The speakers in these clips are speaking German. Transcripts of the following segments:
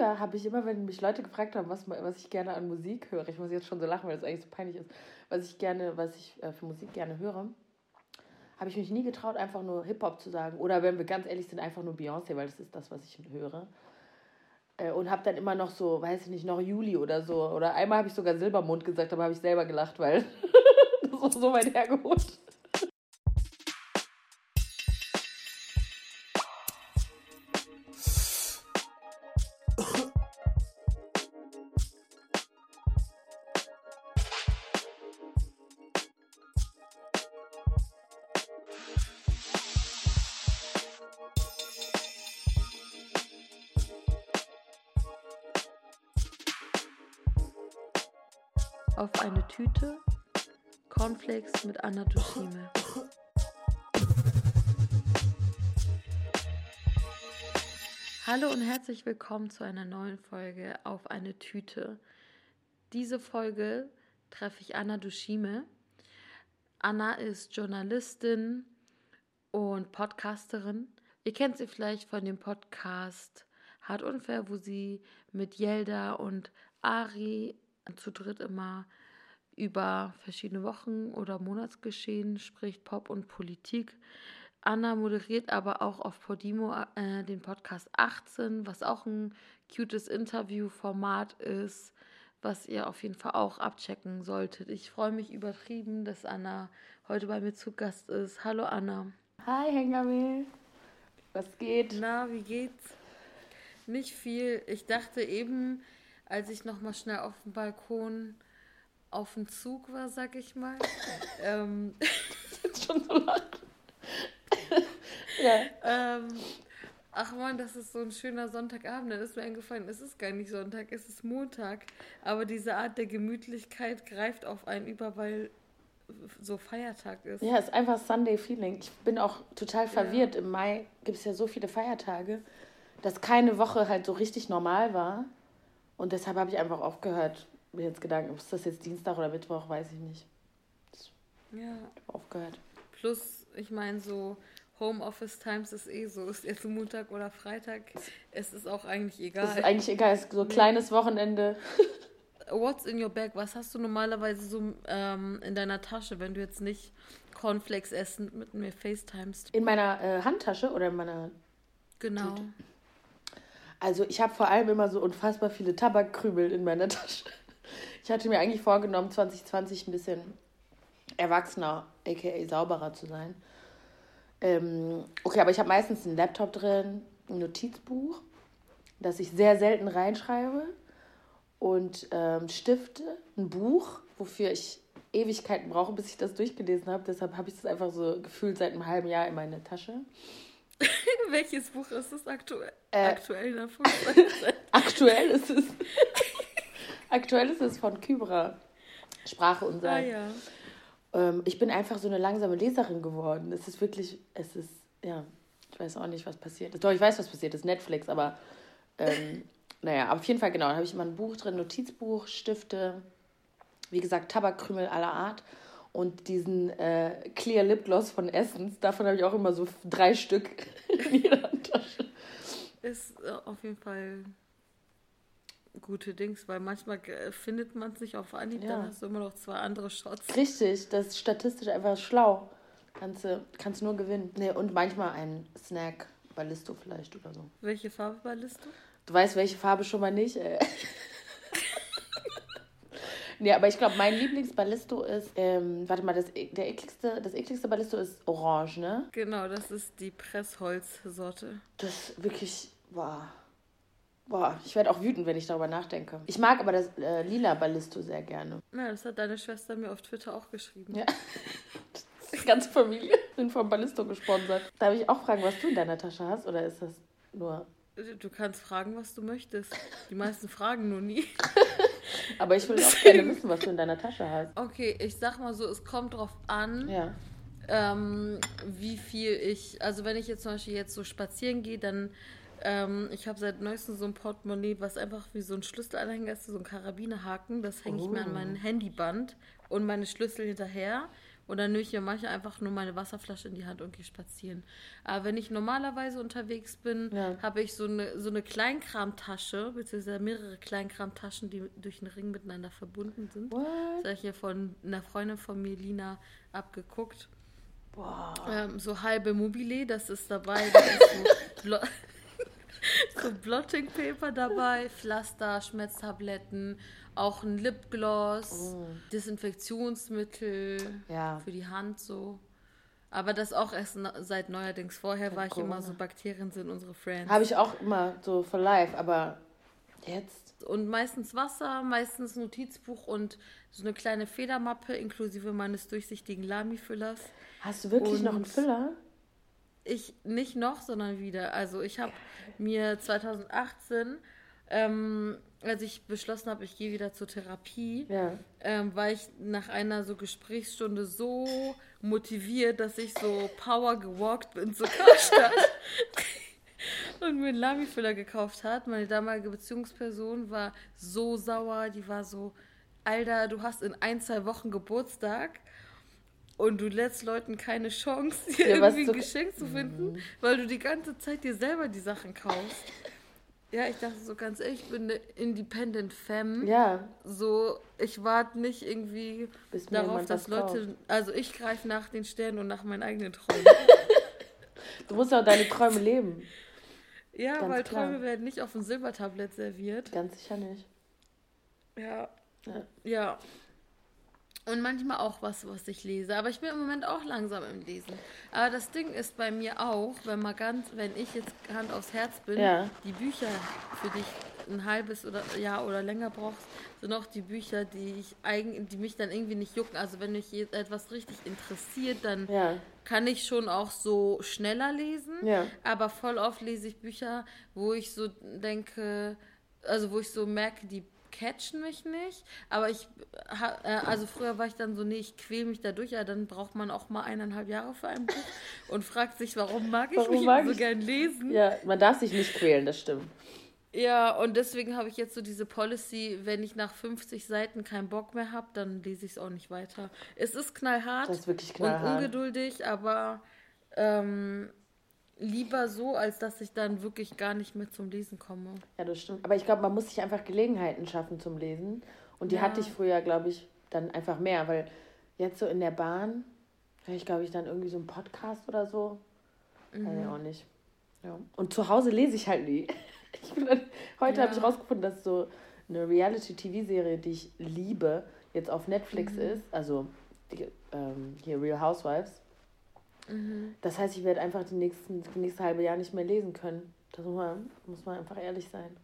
früher habe ich immer, wenn mich Leute gefragt haben, was, was ich gerne an Musik höre, ich muss jetzt schon so lachen, weil das eigentlich so peinlich ist, was ich gerne, was ich äh, für Musik gerne höre, habe ich mich nie getraut, einfach nur Hip-Hop zu sagen. Oder wenn wir ganz ehrlich sind, einfach nur Beyoncé, weil das ist das, was ich höre. Äh, und habe dann immer noch so, weiß ich nicht, noch Juli oder so. Oder einmal habe ich sogar Silbermond gesagt, aber habe ich selber gelacht, weil das war so weit hergeholt. Tüte Cornflakes mit Anna Dushime. Hallo und herzlich willkommen zu einer neuen Folge auf eine Tüte. Diese Folge treffe ich Anna Dushime. Anna ist Journalistin und Podcasterin. Ihr kennt sie vielleicht von dem Podcast Hart Unfair, wo sie mit Yelda und Ari zu dritt immer über verschiedene Wochen oder Monatsgeschehen spricht, Pop und Politik. Anna moderiert aber auch auf Podimo äh, den Podcast 18, was auch ein cutes Interviewformat ist, was ihr auf jeden Fall auch abchecken solltet. Ich freue mich übertrieben, dass Anna heute bei mir zu Gast ist. Hallo Anna. Hi Hengame. Was geht? Na, wie geht's? Nicht viel. Ich dachte eben, als ich noch mal schnell auf dem Balkon auf dem Zug war, sag ich mal. ähm, Jetzt schon so lachen. ja. Ähm, ach man, das ist so ein schöner Sonntagabend. Dann ist mir eingefallen, es ist gar nicht Sonntag, es ist Montag. Aber diese Art der Gemütlichkeit greift auf einen über, weil so Feiertag ist. Ja, es ist einfach Sunday Feeling. Ich bin auch total verwirrt. Ja. Im Mai gibt es ja so viele Feiertage, dass keine Woche halt so richtig normal war. Und deshalb habe ich einfach aufgehört, mir jetzt Gedanken, ist das jetzt Dienstag oder Mittwoch, weiß ich nicht. Das ja. Aufgehört. Plus, ich meine, so Homeoffice Times ist eh so. Ist jetzt Montag oder Freitag, es ist auch eigentlich egal. Es ist eigentlich egal, es ist so ein kleines Wochenende. What's in your bag? Was hast du normalerweise so ähm, in deiner Tasche, wenn du jetzt nicht Cornflakes essen mit mir FaceTimest? In meiner äh, Handtasche oder in meiner. Genau. Tüte? Also ich habe vor allem immer so unfassbar viele Tabakkrümel in meiner Tasche. Ich hatte mir eigentlich vorgenommen, 2020 ein bisschen erwachsener, aka sauberer zu sein. Ähm, okay, aber ich habe meistens einen Laptop drin, ein Notizbuch, das ich sehr selten reinschreibe und ähm, Stifte, ein Buch, wofür ich Ewigkeiten brauche, bis ich das durchgelesen habe. Deshalb habe ich das einfach so gefühlt seit einem halben Jahr in meiner Tasche. Welches Buch ist es aktuell? Äh, aktuell in Aktuell ist es. Aktuell ist es von Kybra. Sprache und Sein. Ah, ja. Ähm, ich bin einfach so eine langsame Leserin geworden. Es ist wirklich, es ist, ja, ich weiß auch nicht, was passiert ist. Doch, ich weiß, was passiert ist. Netflix, aber ähm, naja, auf jeden Fall, genau. Da habe ich immer ein Buch drin, Notizbuch, Stifte, wie gesagt, Tabakkrümel aller Art und diesen äh, Clear Lip Gloss von Essence. Davon habe ich auch immer so drei Stück in jeder Tasche. Ist äh, auf jeden Fall gute Dings, weil manchmal findet man es nicht auf Anhieb, ja. dann hast du immer noch zwei andere Shots. Richtig, das ist statistisch einfach schlau. Kannst du kannst nur gewinnen. Nee, und manchmal ein Snack, Ballisto vielleicht oder so. Welche Farbe Ballisto? Du weißt, welche Farbe schon mal nicht. Äh. Nee, aber ich glaube, mein Lieblingsballisto ist, ähm, warte mal, das, der ekligste, das ekligste Ballisto ist orange, ne? Genau, das ist die Pressholzsorte. Das wirklich, boah. Boah, ich werde auch wütend, wenn ich darüber nachdenke. Ich mag aber das äh, lila Ballisto sehr gerne. Ja, das hat deine Schwester mir auf Twitter auch geschrieben. Ja. Die ganze Familie sind vom Ballisto gesponsert. Darf ich auch fragen, was du in deiner Tasche hast? Oder ist das nur. Du kannst fragen, was du möchtest. Die meisten fragen nur nie. Aber ich will auch gerne wissen, was du in deiner Tasche hast. Okay, ich sag mal so, es kommt drauf an, ja. ähm, wie viel ich, also wenn ich jetzt zum Beispiel jetzt so spazieren gehe, dann, ähm, ich habe seit neuestem so ein Portemonnaie, was einfach wie so ein Schlüsselanhänger ist, so ein Karabinerhaken, das hänge ich mir an mein oh. Handyband und meine Schlüssel hinterher. Und dann nehme ich mir manchmal einfach nur meine Wasserflasche in die Hand und gehe spazieren. Aber wenn ich normalerweise unterwegs bin, Ja. habe ich so eine, so eine Kleinkramtasche, beziehungsweise mehrere Kleinkramtaschen, die durch einen Ring miteinander verbunden sind. What? Das habe ich hier von einer Freundin von mir, Lina, abgeguckt. Boah. Ähm, so halbe Mobile, das ist dabei. Das ist so, so Blotting Paper dabei, Pflaster, Schmerztabletten, auch ein Lipgloss, Oh. Desinfektionsmittel Ja. für die Hand so. Aber das auch erst seit neuerdings. Vorher war ich immer Corona. so, Bakterien sind unsere Friends. Habe ich auch immer so for life, aber jetzt. Und meistens Wasser, meistens Notizbuch und so eine kleine Federmappe inklusive meines durchsichtigen Lami-Füllers. Hast du wirklich noch einen Und- Füller? Ich nicht noch, sondern wieder. Also ich habe mir 2018, ähm, als ich beschlossen habe, ich gehe wieder zur Therapie, Ja. ähm, war ich nach einer so Gesprächsstunde so motiviert, dass ich so Power gewalkt bin zur Karstadt und mir einen Lami-Füller gekauft hat. Meine damalige Beziehungsperson war so sauer, die war so, Alter, du hast in ein, zwei Wochen Geburtstag und du lässt Leuten keine Chance, dir Ja, irgendwie ein Geschenk zu finden, weil du die ganze Zeit dir selber die Sachen kaufst. Ja, ich dachte so ganz ehrlich, ich bin eine Independent Femme. Ja. So, ich warte nicht irgendwie darauf, dass was kauft. Leute. Also ich greife nach den Sternen und nach meinen eigenen Träumen. Du musst ja auch deine Träume leben. ja, Ganz weil klar. Träume werden nicht auf dem Silbertablett serviert. Ganz sicher nicht. Ja. Ja. Ja. Und manchmal auch was, was ich lese. Aber ich bin im Moment auch langsam im Lesen. Aber das Ding ist bei mir auch, wenn man ganz, wenn ich jetzt Hand aufs Herz bin, Ja. die Bücher, für die ich ein halbes oder Jahr oder länger brauchst, sind auch die Bücher, die ich eigen, die mich dann irgendwie nicht jucken. Also wenn mich etwas richtig interessiert, dann Ja. kann ich schon auch so schneller lesen. Ja. Aber voll oft lese ich Bücher, wo ich so denke, also wo ich so merke, die catchen mich nicht. Aber ich, äh, also früher war ich dann so, nee, ich quäl mich da durch, ja, dann braucht man auch mal eineinhalb Jahre für ein Buch und fragt sich, warum mag ich Warum mich mag so ich- gern lesen? Ja, man darf sich nicht quälen, das stimmt. Ja, und deswegen habe ich jetzt so diese Policy, wenn ich nach 50 Seiten keinen Bock mehr habe, dann lese ich es auch nicht weiter. Es ist knallhart Das ist wirklich und knallhart. ungeduldig, aber ähm, lieber so, als dass ich dann wirklich gar nicht mehr zum Lesen komme. Ja, das stimmt. Aber ich glaube, man muss sich einfach Gelegenheiten schaffen zum Lesen. Und die Ja. hatte ich früher, glaube ich, dann einfach mehr, weil jetzt so in der Bahn höre ich, glaube ich, dann irgendwie so einen Podcast oder so. Weiß ich auch nicht. Ja. Und zu Hause lese ich halt nie. Ich dann, heute Ja. habe ich rausgefunden, dass so eine Reality-TV-Serie, die ich liebe, jetzt auf Netflix ist. Also die, ähm, hier Real Housewives. Mhm. Das heißt, ich werde einfach die nächsten, die nächste halbe Jahr nicht mehr lesen können. Das muss man, muss man einfach ehrlich sein.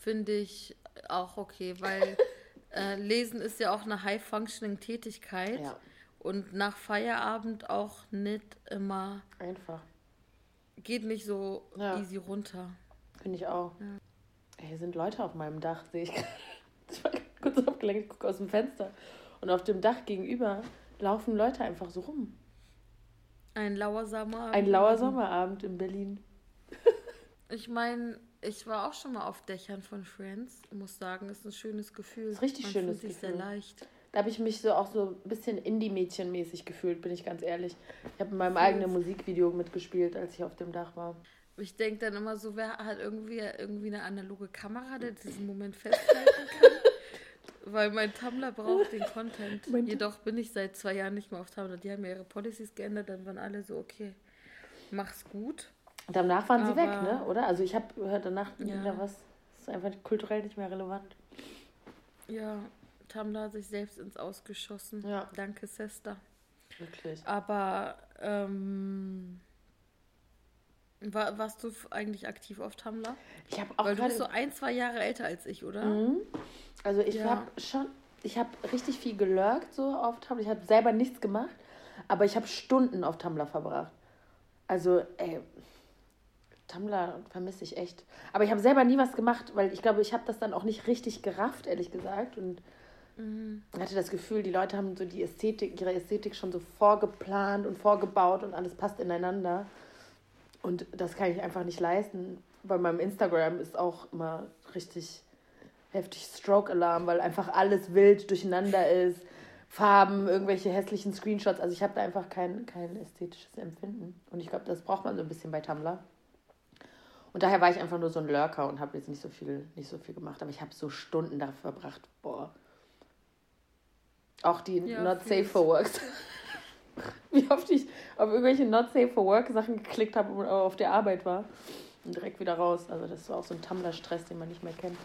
Finde ich auch okay, weil äh, Lesen ist ja auch eine High-Functioning-Tätigkeit Ja, und nach Feierabend auch nicht immer, einfach. geht nicht so Ja. easy runter. Finde ich auch. Ey, Hier sind Leute auf meinem Dach, sehe ich. gerade. Ich war kurz abgelenkt, gucke aus dem Fenster. Und auf dem Dach gegenüber laufen Leute einfach so rum. Ein lauer Sommer. Ein lauer Sommerabend in Berlin. Ich meine, ich war auch schon mal auf Dächern von Friends. Ich muss sagen, ist ein schönes Gefühl. Ist richtig Man schönes fühlt sich sehr Gefühl. leicht. Da habe ich mich so auch so ein bisschen Indie-Mädchen-mäßig gefühlt, bin ich ganz ehrlich. Ich habe in meinem Voll. eigenen Musikvideo mitgespielt, als ich auf dem Dach war. Ich denke dann immer so, wer hat irgendwie, irgendwie eine analoge Kamera, der diesen Moment festhalten kann? Weil mein Tumblr braucht den Content. Mein- Jedoch bin ich seit zwei Jahren nicht mehr auf Tumblr. Die haben ja ihre Policies geändert, dann waren alle so, okay, mach's gut. Und danach waren sie weg, Aber- ne? Oder? Also ich habe gehört, danach Ja. wieder was. Das ist einfach kulturell nicht mehr relevant. Ja, Tumblr hat sich selbst ins Ausgeschossen. Ja. Danke, Sesta. Wirklich. Aber ähm, war, warst du eigentlich aktiv auf Tumblr? Ich habe auch Weil du bist so ein, zwei Jahre älter als ich, oder? Mhm. Also ich Ja. habe schon, ich habe richtig viel gelurkt so auf Tumblr. Ich habe selber nichts gemacht, aber ich habe Stunden auf Tumblr verbracht. Also, ey, Tumblr vermisse ich echt. Aber ich habe selber nie was gemacht, weil ich glaube, ich habe das dann auch nicht richtig gerafft, ehrlich gesagt. Und Mhm. hatte das Gefühl, die Leute haben so die Ästhetik, ihre Ästhetik schon so vorgeplant und vorgebaut und alles passt ineinander. Und das kann ich einfach nicht leisten. Bei meinem Instagram ist auch immer richtig heftig Stroke-Alarm, weil einfach alles wild durcheinander ist. Farben, irgendwelche hässlichen Screenshots. Also ich habe da einfach kein, kein ästhetisches Empfinden. Und ich glaube, das braucht man so ein bisschen bei Tumblr. Und daher war ich einfach nur so ein Lurker und habe jetzt nicht so viel, nicht so viel gemacht. Aber ich habe so Stunden da verbracht. Boah. Auch die ja, Not Safe for Works. Wie oft ich auf irgendwelche Not Safe for Work Sachen geklickt habe und auf der Arbeit war. Und direkt wieder raus. Also das war auch so ein Tumblr-Stress, den man nicht mehr kennt.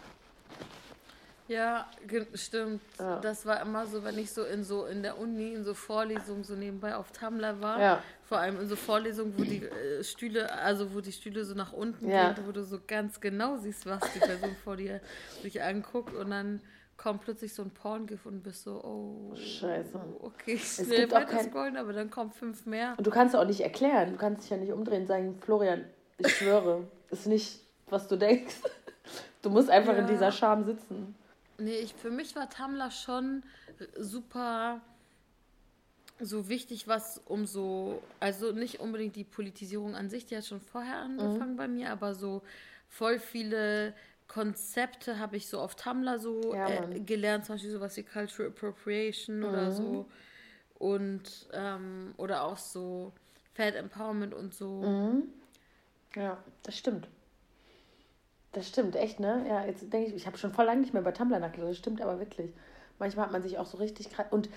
Ja, stimmt. Ja. Das war immer so, wenn ich so in so in der Uni in so Vorlesungen so nebenbei auf Tumblr war. Ja. Vor allem in so Vorlesungen, wo die äh, Stühle, also wo die Stühle so nach unten ja. gehen, wo du so ganz genau siehst, was die Person vor dir sich anguckt und dann kommt plötzlich so ein Porn-GIF und bist so, oh, Scheiße. Okay, schnell weiter kein... scrollen, aber dann kommen fünf mehr. Und du kannst auch nicht erklären, du kannst dich ja nicht umdrehen und sagen, Florian, ich schwöre, ist nicht, was du denkst. Du musst einfach ja. in dieser Scham sitzen. Nee, ich, für mich war Tumblr schon super so wichtig, was um so, also nicht unbedingt die Politisierung an sich, die hat schon vorher angefangen mhm. bei mir, aber so voll viele Konzepte habe ich so auf Tumblr so ja, äh, gelernt, zum Beispiel sowas wie Cultural Appropriation mhm. oder so. Und, ähm, oder auch so Fat Empowerment und so. Mhm. Ja, das stimmt. Das stimmt, echt, ne? Ja, jetzt denke ich, ich habe schon voll lange nicht mehr bei Tumblr nachgedacht. Das stimmt aber wirklich. Manchmal hat man sich auch so richtig Und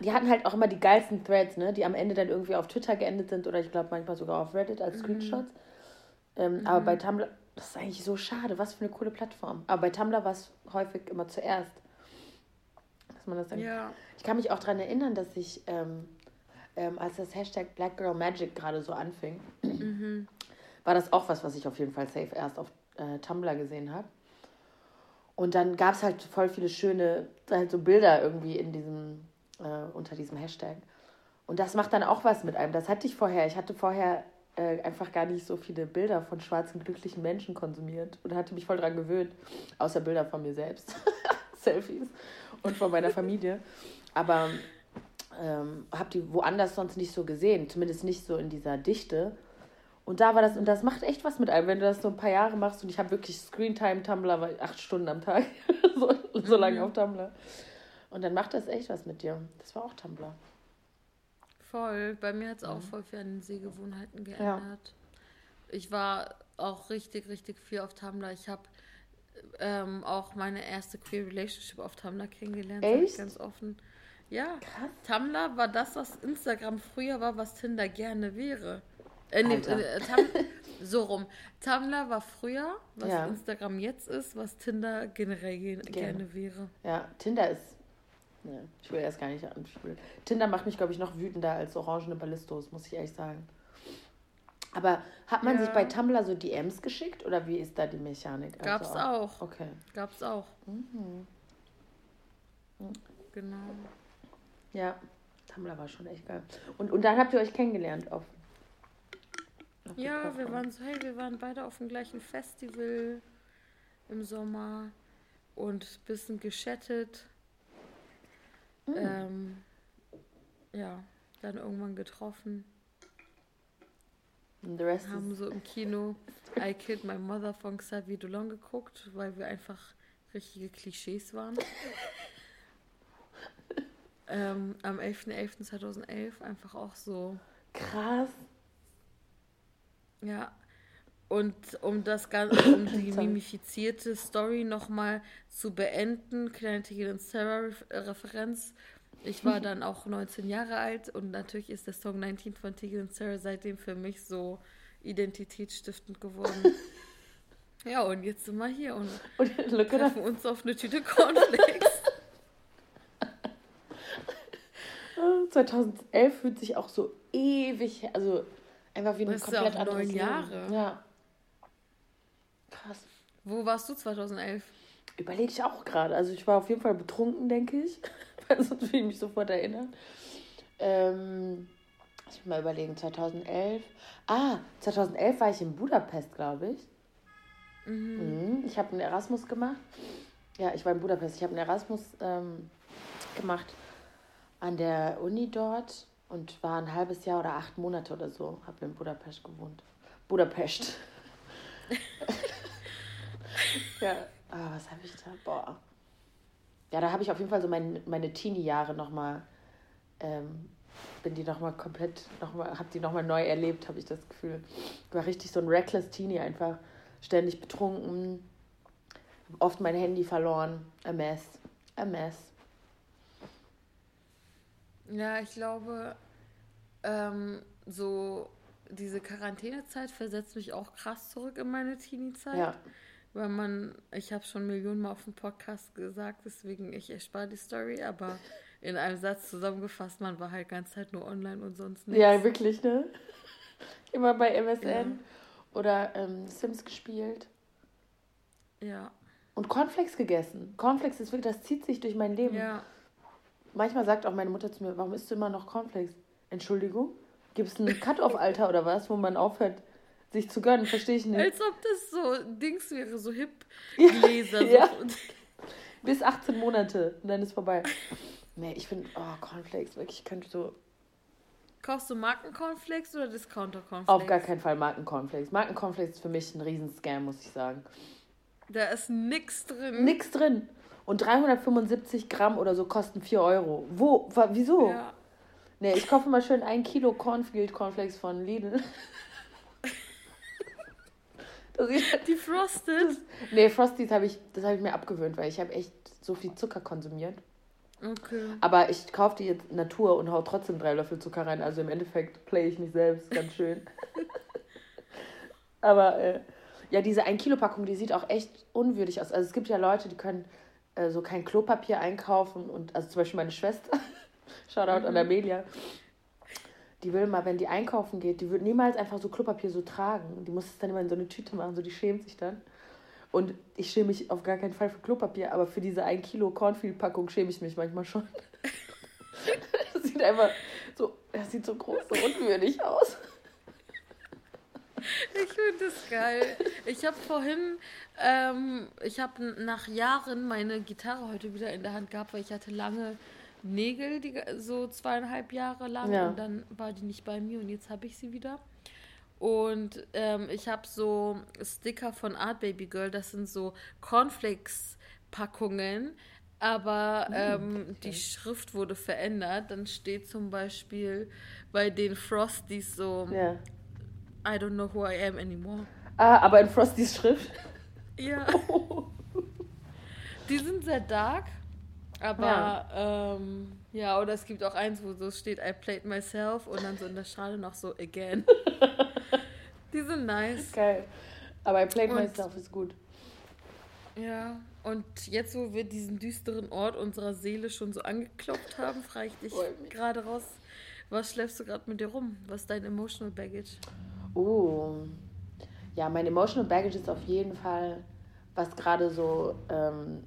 die hatten halt auch immer die geilsten Threads, ne? Die am Ende dann irgendwie auf Twitter geendet sind oder ich glaube manchmal sogar auf Reddit als mhm. Screenshots. Ähm, mhm. Aber bei Tumblr, das ist eigentlich so schade, was für eine coole Plattform. Aber bei Tumblr war es häufig immer zuerst. Dass man das dann. Ja. Ich kann mich auch daran erinnern, dass ich, ähm, ähm, als das Hashtag Black Girl Magic gerade so anfing, mhm. war das auch was, was ich auf jeden Fall safe erst auf äh, Tumblr gesehen habe. Und dann gab es halt voll viele schöne, halt so Bilder irgendwie in diesem, äh, unter diesem Hashtag. Und das macht dann auch was mit einem. Das hatte ich vorher. Ich hatte vorher äh, einfach gar nicht so viele Bilder von schwarzen, glücklichen Menschen konsumiert und hatte mich voll dran gewöhnt. Außer Bilder von mir selbst. Selfies. Und von meiner Familie. Aber ähm, habe die woanders sonst nicht so gesehen. Zumindest nicht so in dieser Dichte. Und da war das, und das macht echt was mit einem, wenn du das so ein paar Jahre machst. Und ich habe wirklich Screentime Tumblr, weil acht Stunden am Tag, so, so lange mhm. auf Tumblr. Und dann macht das echt was mit dir. Das war auch Tumblr. Voll. Bei mir hat es auch mhm. voll viel an den Sehgewohnheiten geändert. Ja. Ich war auch richtig, richtig viel auf Tumblr. Ich habe ähm, auch meine erste Queer Relationship auf Tumblr kennengelernt. Echt? Ganz offen. Ja. Krass. Tumblr war das, was Instagram früher war, was Tinder gerne wäre. Äh, nee, äh, so rum. Tumblr war früher, was ja. Instagram jetzt ist, was Tinder generell ge gerne. gerne wäre. Ja, Tinder ist. Ne, ich will erst gar nicht anspielen. Tinder macht mich, glaube ich, noch wütender als orangene Ballistos, muss ich ehrlich sagen. Aber hat man ja. sich bei Tumblr so DMs geschickt oder wie ist da die Mechanik? Also Gab's auch. auch. Okay. Gab's auch. Mhm. Genau. Ja, Tumblr war schon echt geil. Und, und dann habt ihr euch kennengelernt auf ja, wir waren so, hey, wir waren beide auf dem gleichen Festival im Sommer und ein bisschen geschattet. Mhm. Ähm, ja, dann irgendwann getroffen. The rest haben so im Kino I Killed My Mother von Xavier Dolan geguckt, weil wir einfach richtige Klischees waren. ähm, am 11.11.2011 einfach auch so. Krass. Ja. Und um das Ganze, um die mimifizierte Story nochmal zu beenden, kleine Tigel und Sarah-Referenz. Ich war dann auch 19 Jahre alt und natürlich ist der Song 19 von Tigel und Sarah seitdem für mich so identitätsstiftend geworden. ja, und jetzt sind wir hier und, und treffen uns auf eine Tüte Cornflakes. 2011 fühlt sich auch so ewig, also Einfach wie eine das komplett ja neun Jahre. Ja. Krass. Wo warst du 2011? Überlege ich auch gerade. Also ich war auf jeden Fall betrunken, denke ich. Weil sonst will ich mich sofort erinnern. Ähm, ich muss mal überlegen, 2011. Ah, 2011 war ich in Budapest, glaube ich. Mhm. mhm. Ich habe einen Erasmus gemacht. Ja, ich war in Budapest. Ich habe einen Erasmus ähm, gemacht an der Uni dort und war ein halbes Jahr oder acht Monate oder so, habe in Budapest gewohnt. Budapest. ja, ah, was habe ich da? Boah. ja, da habe ich auf jeden Fall so mein, meine Teenie-Jahre nochmal, ähm, bin die nochmal komplett, noch mal, habe die nochmal neu erlebt, habe ich das Gefühl. Ich war richtig so ein reckless Teenie, einfach ständig betrunken, oft mein Handy verloren, a mess, a mess. Ja, ich glaube, ähm, so diese Quarantänezeit versetzt mich auch krass zurück in meine Teenie-Zeit. Ja. Weil man, ich habe schon Millionen Mal auf dem Podcast gesagt, deswegen ich erspare die Story, aber in einem Satz zusammengefasst, man war halt ganz Zeit nur online und sonst nichts. Ja, wirklich, ne? Immer bei MSN ja. oder ähm, Sims gespielt. Ja. Und Cornflakes gegessen. Cornflakes ist wirklich, das zieht sich durch mein Leben. Ja. Manchmal sagt auch meine Mutter zu mir, warum isst du immer noch Cornflakes? Entschuldigung? Gibt es ein Cut-off-Alter oder was, wo man aufhört, sich zu gönnen? Verstehe ich nicht. Als ob das so Dings wäre, so hip Gläser. ja. so. Bis 18 Monate und dann ist vorbei. Nee, ich finde, oh, Cornflakes, wirklich, ich könnte so. Kaufst du Marken-Cornflakes oder Discounter-Cornflakes? Auf gar keinen Fall Marken-Cornflakes. Marken-Cornflakes ist für mich ein Riesenscam, muss ich sagen. Da ist nix drin. Nix drin. Und 375 Gramm oder so kosten 4 Euro. Wo? Wieso? Ja. Nee, ich kaufe mal schön ein Kilo Cornfield Cornflakes von Lidl. Die Frosted? Das, nee, Frosties habe ich, das habe ich mir abgewöhnt, weil ich habe echt so viel Zucker konsumiert. Okay. Aber ich kaufe die jetzt Natur und hau trotzdem drei Löffel Zucker rein. Also im Endeffekt play ich mich selbst ganz schön. Aber äh, ja, diese 1 Kilo Packung, die sieht auch echt unwürdig aus. Also es gibt ja Leute, die können äh, so kein Klopapier einkaufen und also zum Beispiel meine Schwester, Shoutout mhm. an Amelia, die will mal, wenn die einkaufen geht, die wird niemals einfach so Klopapier so tragen. Die muss es dann immer in so eine Tüte machen, so die schämt sich dann. Und ich schäme mich auf gar keinen Fall für Klopapier, aber für diese 1 Kilo Cornfield-Packung schäme ich mich manchmal schon. das sieht einfach so, das sieht so groß, so unwürdig aus. Ich finde das geil. Ich habe vorhin, ähm, ich habe nach Jahren meine Gitarre heute wieder in der Hand gehabt, weil ich hatte lange Nägel, die, so zweieinhalb Jahre lang ja. und dann war die nicht bei mir und jetzt habe ich sie wieder. Und ähm, ich habe so Sticker von Art Baby Girl, das sind so Cornflakes-Packungen, aber hm, ähm, okay. die Schrift wurde verändert. Dann steht zum Beispiel bei den Frosties so ja. I don't know who I am anymore. Ah, aber in Frostys Schrift? Ja. Die sind sehr dark, aber ja. Ähm, ja, oder es gibt auch eins, wo so steht I played myself und dann so in der Schale noch so again. Die sind nice. Geil. Aber I played und, myself ist gut. Ja, und jetzt, wo wir diesen düsteren Ort unserer Seele schon so angeklopft haben, frage ich dich gerade raus, was schläfst du gerade mit dir rum? Was ist dein Emotional Baggage? Oh. Ja, mein Emotional Baggage ist auf jeden Fall, was gerade so ähm,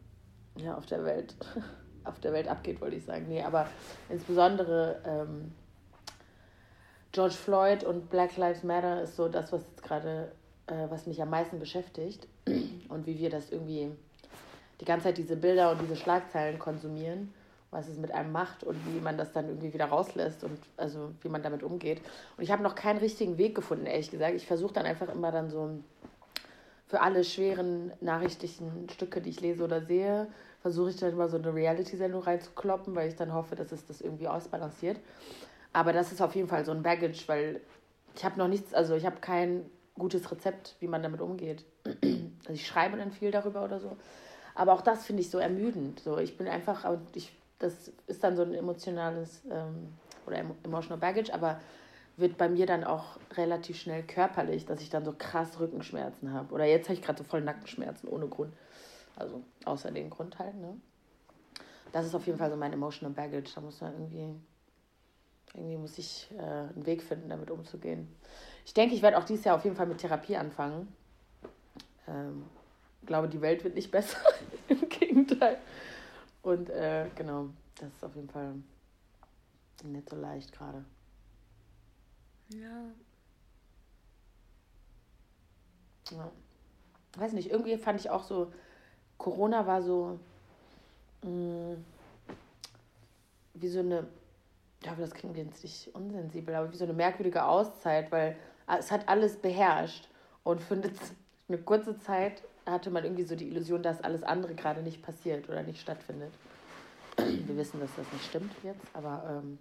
ja, auf der Welt auf der Welt abgeht, wollte ich sagen. Nee, aber insbesondere ähm, George Floyd und Black Lives Matter ist so das, was jetzt gerade, äh, was mich am meisten beschäftigt. Und wie wir das irgendwie die ganze Zeit diese Bilder und diese Schlagzeilen konsumieren was es mit einem macht und wie man das dann irgendwie wieder rauslässt und also wie man damit umgeht. Und ich habe noch keinen richtigen Weg gefunden, ehrlich gesagt. Ich versuche dann einfach immer dann so für alle schweren nachrichtlichen Stücke, die ich lese oder sehe, versuche ich dann immer so eine Reality-Sendung reinzukloppen, weil ich dann hoffe, dass es das irgendwie ausbalanciert. Aber das ist auf jeden Fall so ein Baggage, weil ich habe noch nichts, also ich habe kein gutes Rezept, wie man damit umgeht. Also ich schreibe dann viel darüber oder so. Aber auch das finde ich so ermüdend. So, ich bin einfach, ich das ist dann so ein emotionales ähm, oder emotional baggage, aber wird bei mir dann auch relativ schnell körperlich, dass ich dann so krass Rückenschmerzen habe. Oder jetzt habe ich gerade so voll Nackenschmerzen ohne Grund. Also außer den Grund halt, ne? Das ist auf jeden Fall so mein emotional baggage. Da muss man irgendwie, irgendwie muss ich äh, einen Weg finden, damit umzugehen. Ich denke, ich werde auch dieses Jahr auf jeden Fall mit Therapie anfangen. Ähm, glaube, die Welt wird nicht besser. Im Gegenteil. Und äh, genau, das ist auf jeden Fall nicht so leicht gerade. Ja. Ja. Weiß nicht, irgendwie fand ich auch so, Corona war so mh, mm, wie so eine, ja, das klingt jetzt nicht unsensibel, aber wie so eine merkwürdige Auszeit, weil es hat alles beherrscht und für eine kurze Zeit hatte man irgendwie so die Illusion, dass alles andere gerade nicht passiert oder nicht stattfindet. Wir wissen, dass das nicht stimmt jetzt, aber ähm,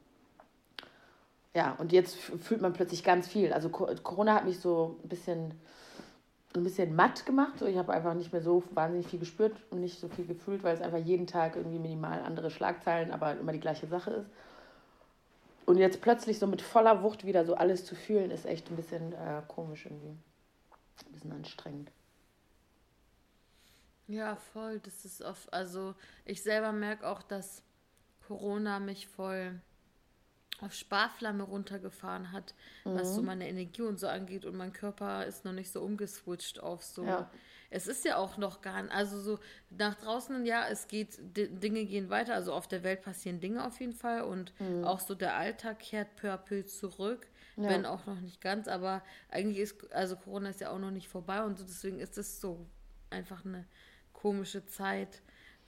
ja, und jetzt fühlt man plötzlich ganz viel. Also Corona hat mich so ein bisschen, ein bisschen matt gemacht. So, ich habe einfach nicht mehr so wahnsinnig viel gespürt und nicht so viel gefühlt, weil es einfach jeden Tag irgendwie minimal andere Schlagzeilen, aber immer die gleiche Sache ist. Und jetzt plötzlich so mit voller Wucht wieder so alles zu fühlen, ist echt ein bisschen äh, komisch irgendwie. Ein bisschen anstrengend. Ja, voll. Das ist oft, also ich selber merke auch, dass Corona mich voll auf Sparflamme runtergefahren hat, mhm. was so mhm. meine Energie und so angeht und mein Körper ist noch nicht so umgeswitcht auf so. Ja. Es ist ja auch noch gar nicht, also so nach draußen, ja, es geht, Dinge gehen weiter, also auf der Welt passieren Dinge auf jeden Fall und mhm. auch so der Alltag kehrt peu à peu zurück, ja. wenn auch noch nicht ganz, aber eigentlich ist, also Corona ist ja auch noch nicht vorbei und so, deswegen ist es so einfach eine komische Zeit.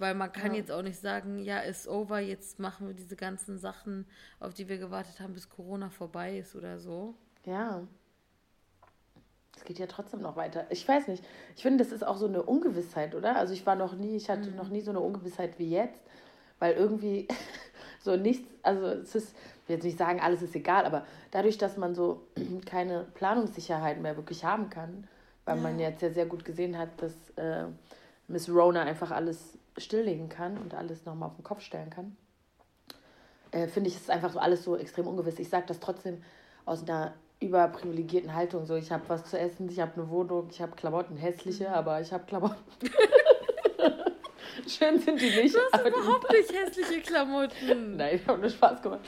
Weil man kann ja. jetzt auch nicht sagen, ja, ist over, jetzt machen wir diese ganzen Sachen, auf die wir gewartet haben, bis Corona vorbei ist oder so. Ja. Es geht ja trotzdem noch weiter. Ich weiß nicht. Ich finde, das ist auch so eine Ungewissheit, oder? Also ich war noch nie, ich hatte mhm. noch nie so eine Ungewissheit wie jetzt, weil irgendwie so nichts, also es ist, ich will jetzt nicht sagen, alles ist egal, aber dadurch, dass man so keine Planungssicherheit mehr wirklich haben kann, weil ja. man jetzt ja sehr gut gesehen hat, dass äh, Miss Rona einfach alles stilllegen kann und alles nochmal auf den Kopf stellen kann, äh, finde ich, es einfach so alles so extrem ungewiss. Ich sage das trotzdem aus einer überprivilegierten Haltung. So, ich habe was zu essen, ich habe eine Wohnung, ich habe Klamotten, hässliche, mhm. aber ich habe Klamotten. Schön sind die nicht. Du hast überhaupt nicht hässliche Klamotten. Nein, ich habe nur Spaß gemacht.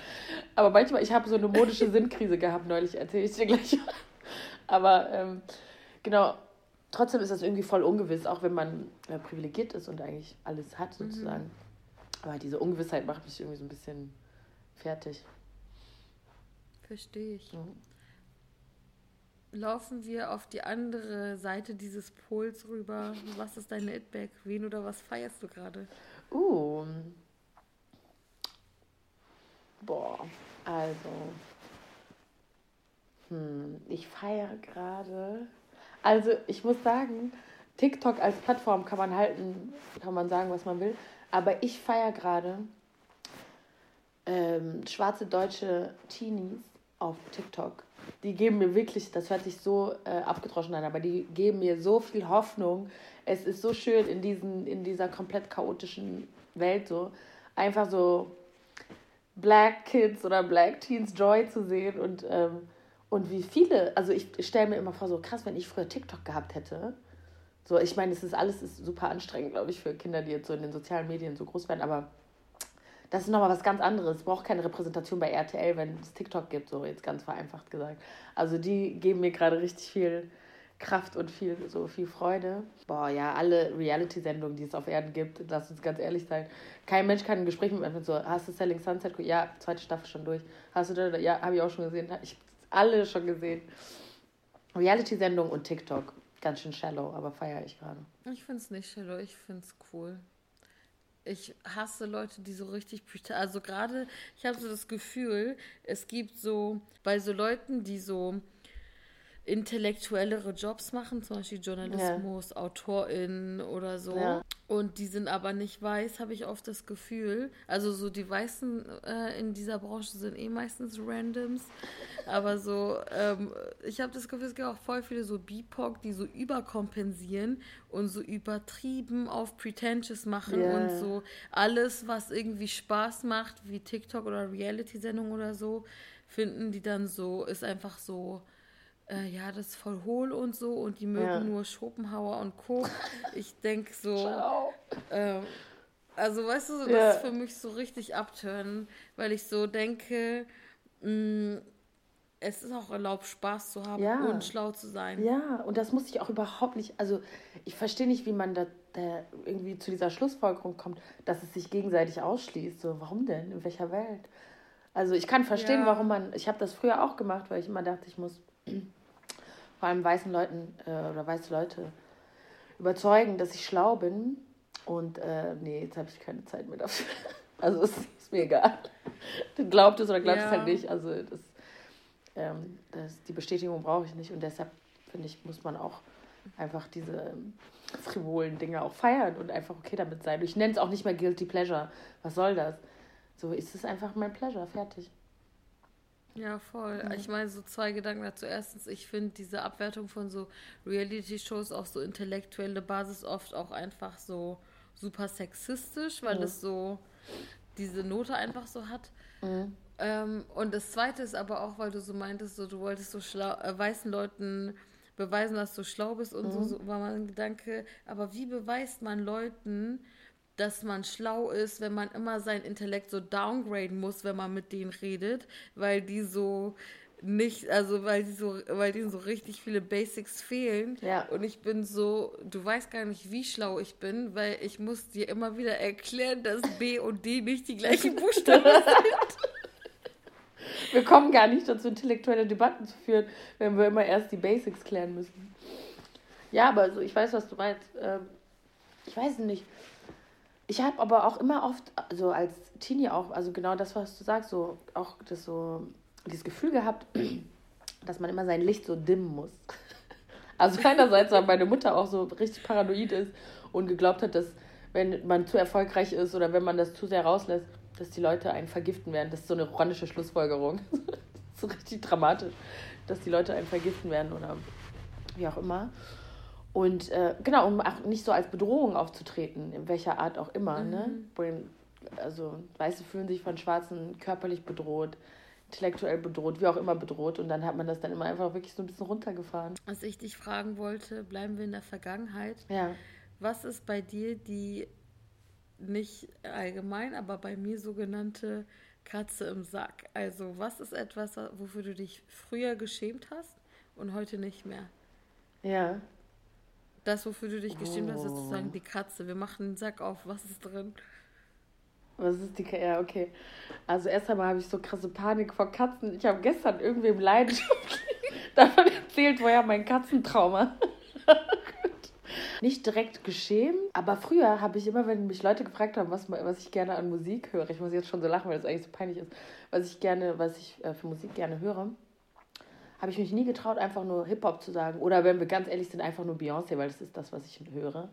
Aber manchmal, ich habe so eine modische Sinnkrise gehabt neulich, erzähle ich dir gleich. Aber ähm, genau, trotzdem ist das irgendwie voll ungewiss, auch wenn man äh, privilegiert ist und eigentlich alles hat mhm. sozusagen. Mhm. Aber diese Ungewissheit macht mich irgendwie so ein bisschen fertig. Verstehe ich. Mhm. Laufen wir auf die andere Seite dieses Pols rüber. Was ist deine It-Bag? Wen oder was feierst du gerade? Uh. Boah, also. Hm, ich feiere gerade also ich muss sagen, TikTok als Plattform kann man halten, kann man sagen, was man will. Aber ich feiere gerade ähm, schwarze deutsche Teenies auf TikTok. Die geben mir wirklich, das hört sich so äh, abgedroschen an, aber die geben mir so viel Hoffnung. Es ist so schön in, diesen, in dieser komplett chaotischen Welt so. Einfach so Black Kids oder Black Teens Joy zu sehen und ähm, und wie viele, also ich stelle mir immer vor, so krass, wenn ich früher TikTok gehabt hätte. So, ich meine, es ist alles ist super anstrengend, glaube ich, für Kinder, die jetzt so in den sozialen Medien so groß werden, aber das ist nochmal was ganz anderes. Es braucht keine Repräsentation bei RTL, wenn es TikTok gibt, so jetzt ganz vereinfacht gesagt. Also die geben mir gerade richtig viel Kraft und viel, so viel Freude. Boah, ja, alle Reality-Sendungen, die es auf Erden gibt, lass uns ganz ehrlich sein. Kein Mensch kann ein Gespräch mit mir so, hast du Selling Sunset? Ja, zweite Staffel schon durch. Hast du da? Ja, habe ich auch schon gesehen. Ich alle schon gesehen. Reality-Sendung und TikTok. Ganz schön shallow, aber feiere ich gerade. Ich finde es nicht shallow, ich finde es cool. Ich hasse Leute, die so richtig, also gerade, ich habe so das Gefühl, es gibt so, bei so Leuten, die so intellektuellere Jobs machen, zum Beispiel Journalismus, ja. AutorInnen oder so. Ja. Und die sind aber nicht weiß, habe ich oft das Gefühl. Also so die Weißen äh, in dieser Branche sind eh meistens Randoms. Aber so, ähm, ich habe das Gefühl, es gibt auch voll viele so BIPOC, die so überkompensieren und so übertrieben auf Pretentious machen yeah. und so alles, was irgendwie Spaß macht, wie TikTok oder Reality-Sendung oder so, finden die dann so, ist einfach so äh, ja, das ist voll hohl und so und die mögen ja. nur Schopenhauer und Co. Ich denke so, äh, also weißt du, so, das ja. ist für mich so richtig abtören, weil ich so denke, mh, mm, es ist auch erlaubt, Spaß zu haben ja. und schlau zu sein. Ja, und das muss ich auch überhaupt nicht, also ich verstehe nicht, wie man da, da irgendwie zu dieser Schlussfolgerung kommt, dass es sich gegenseitig ausschließt. So, warum denn? In welcher Welt? Also ich kann verstehen, ja. warum man, ich habe das früher auch gemacht, weil ich immer dachte, ich muss vor allem weißen Leuten äh, oder weiße Leute überzeugen, dass ich schlau bin. Und äh, nee, jetzt habe ich keine Zeit mehr dafür. Also es ist mir egal. Du glaubst es oder glaubst ja. es halt nicht. Also das, ähm, das, die Bestätigung brauche ich nicht. Und deshalb, finde ich, muss man auch einfach diese, frivolen Dinge auch feiern und einfach okay damit sein. Ich nenne es auch nicht mehr Guilty Pleasure. Was soll das? So ist es einfach mein Pleasure, fertig. Ja, voll. Ja. Ich meine, so zwei Gedanken dazu. Erstens, ich finde diese Abwertung von so Reality-Shows auf so intellektuelle Basis oft auch einfach so super sexistisch, weil ja. es so diese Note einfach so hat. Mhm. Ähm, und das zweite ist aber auch, weil du so meintest, so, du wolltest so schlau, äh, weißen Leuten beweisen, dass du schlau bist und mhm. so, so war mein Gedanke. Aber wie beweist man Leuten, dass man schlau ist, wenn man immer sein Intellekt so downgraden muss, wenn man mit denen redet, weil die so nicht, also weil die so, weil denen so richtig viele Basics fehlen. Ja. Und ich bin so, du weißt gar nicht, wie schlau ich bin, weil ich muss dir immer wieder erklären, dass B und D nicht die gleichen Buchstaben sind. Wir kommen gar nicht dazu, intellektuelle Debatten zu führen, wenn wir immer erst die Basics klären müssen. Ja, aber so, ich weiß, was du meinst. Ähm, ich weiß nicht. Ich habe aber auch immer oft, so als Teenie auch, also genau das, was du sagst, so auch das so, dieses Gefühl gehabt, dass man immer sein Licht so dimmen muss. Also einerseits, weil meine Mutter auch so richtig paranoid ist und geglaubt hat, dass wenn man zu erfolgreich ist oder wenn man das zu sehr rauslässt, dass die Leute einen vergiften werden. Das ist so eine romantische Schlussfolgerung. so richtig dramatisch, dass die Leute einen vergiften werden oder wie auch immer. Und äh, genau, um auch nicht so als Bedrohung aufzutreten, in welcher Art auch immer. Mhm. Ne? Also Weiße fühlen sich von Schwarzen körperlich bedroht, intellektuell bedroht, wie auch immer bedroht. Und dann hat man das dann immer einfach wirklich so ein bisschen runtergefahren. Was ich dich fragen wollte, bleiben wir in der Vergangenheit. Ja. Was ist bei dir die nicht allgemein, aber bei mir sogenannte Katze im Sack? Also was ist etwas, wofür du dich früher geschämt hast und heute nicht mehr? Ja. Das, wofür du dich gestimmt hast, ist sozusagen oh. die Katze. Wir machen den Sack auf. Was ist drin? Was ist die Katze? Ja, okay. Also erst einmal habe ich so krasse Panik vor Katzen. Ich habe gestern irgendwem leidenschaftlich davon erzählt, woher mein Katzentrauma. Nicht direkt geschämt, aber früher habe ich immer, wenn mich Leute gefragt haben, was, was ich gerne an Musik höre, ich muss jetzt schon so lachen, weil das eigentlich so peinlich ist, was ich gerne, was ich äh, für Musik gerne höre, habe ich mich nie getraut, einfach nur Hip-Hop zu sagen. Oder wenn wir ganz ehrlich sind, einfach nur Beyoncé, weil das ist das, was ich höre.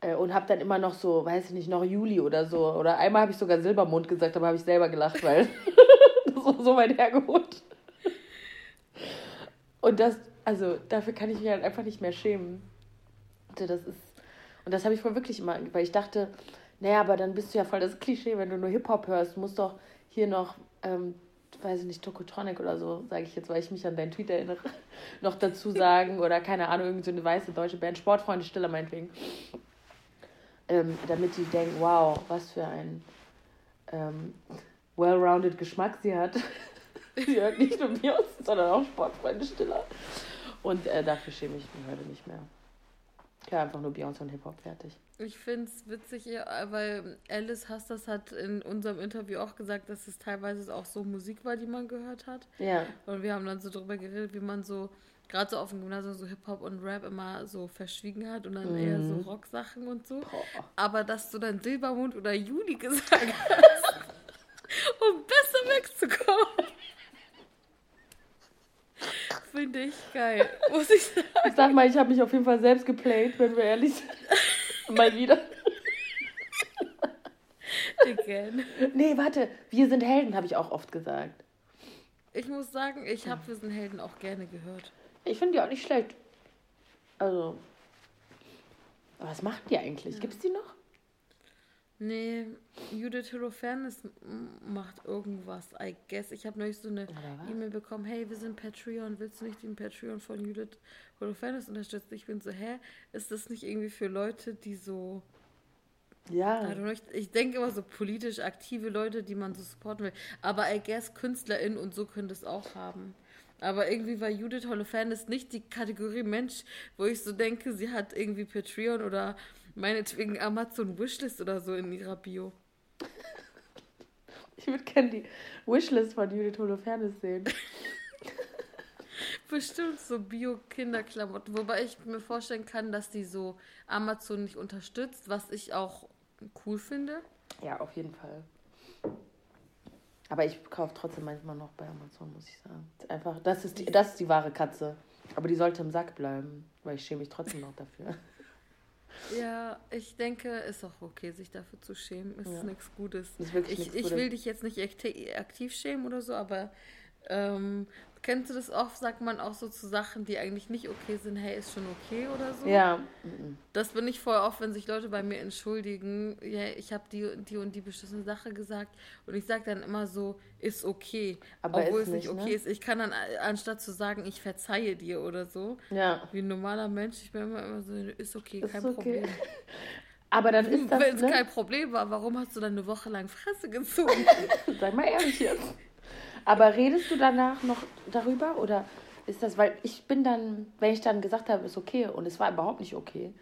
Äh, und habe dann immer noch so, weiß ich nicht, noch Juli oder so. Oder einmal habe ich sogar Silbermond gesagt, aber habe ich selber gelacht, weil so, so weit hergeholt. Und das, also dafür kann ich mich halt einfach nicht mehr schämen. Das ist, und das habe ich voll wirklich immer, weil ich dachte, naja, aber dann bist du ja voll das Klischee, wenn du nur Hip-Hop hörst, musst doch hier noch ähm, weiß ich nicht, Tokotronic oder so, sage ich jetzt, weil ich mich an deinen Tweet erinnere, noch dazu sagen oder keine Ahnung, irgendeine so eine weiße deutsche Band, Sportfreunde Stiller meinetwegen. Ähm, damit die denken, wow, was für ein ähm, well-rounded Geschmack sie hat. sie hört nicht nur Beyoncé, sondern auch Sportfreunde Stiller. Und äh, dafür schäme ich mich heute nicht mehr. Ja, einfach nur Beyoncé und Hip-Hop fertig. Ich finde es witzig, weil Alice Hastas hat in unserem Interview auch gesagt, dass es teilweise auch so Musik war, die man gehört hat. Ja. Und wir haben dann so darüber geredet, wie man so, gerade so auf dem Gymnasium, so Hip-Hop und Rap immer so verschwiegen hat und dann mhm. eher so Rocksachen und so. Boah. Aber dass du dann Silbermond oder Juni gesagt hast, um besser wegzukommen. Finde ich geil, muss ich sagen. Ich sag mal, ich habe mich auf jeden Fall selbst geplayt, wenn wir ehrlich sind. Mal wieder. Again. Nee, warte, wir sind Helden, habe ich auch oft gesagt. Ich muss sagen, ich habe Wir sind Helden auch gerne gehört. Ich finde die auch nicht schlecht. Also. Was machen die eigentlich? Ja. Gibt es die noch? Nee, Judith Holofernes macht irgendwas, I guess. Ich habe neulich so eine E-Mail bekommen, hey, wir sind Patreon, willst du nicht den Patreon von Judith Holofernes unterstützen? Ich bin so, hä, ist das nicht irgendwie für Leute, die so... Ja. Ich denke immer so politisch aktive Leute, die man so supporten will. Aber I guess KünstlerInnen und so können das auch haben. Aber irgendwie war Judith Holofernes nicht die Kategorie Mensch, wo ich so denke, sie hat irgendwie Patreon oder meinetwegen Amazon Wishlist oder so in ihrer Bio. Ich würde gerne die Wishlist von Judith Holofernes sehen. Bestimmt so Bio-Kinderklamotten. Wobei ich mir vorstellen kann, dass die so Amazon nicht unterstützt, was ich auch cool finde. Ja, auf jeden Fall. Aber ich kaufe trotzdem manchmal noch bei Amazon, muss ich sagen. Einfach, das ist die, das ist die wahre Katze. Aber die sollte im Sack bleiben, weil ich schäme mich trotzdem noch dafür. Ich denke, ist auch okay, sich dafür zu schämen. Ist Ja. nichts Gutes. Ist ich, nichts ich Gutes. will dich jetzt nicht akti- aktiv schämen oder so, aber ähm, kennst du das oft, sagt man auch so zu Sachen, die eigentlich nicht okay sind, hey, ist schon okay oder so? Ja. Das bin ich voll oft, wenn sich Leute bei mir entschuldigen, ja, ich habe die, die und die beschissene Sache gesagt und ich sage dann immer so, ist okay, Aber obwohl ist es nicht okay ne? ist. Ich kann dann, anstatt zu sagen, ich verzeihe dir oder so, Ja. wie ein normaler Mensch, ich bin immer, immer so, ist okay, Ist kein okay. Problem. Aber dann ist das, Wenn es ne? kein Problem war, warum hast du dann eine Woche lang Fresse gezogen? Sei mal ehrlich jetzt. Aber redest du danach noch darüber oder ist das, weil ich bin dann, wenn ich dann gesagt habe, ist okay und es war überhaupt nicht okay,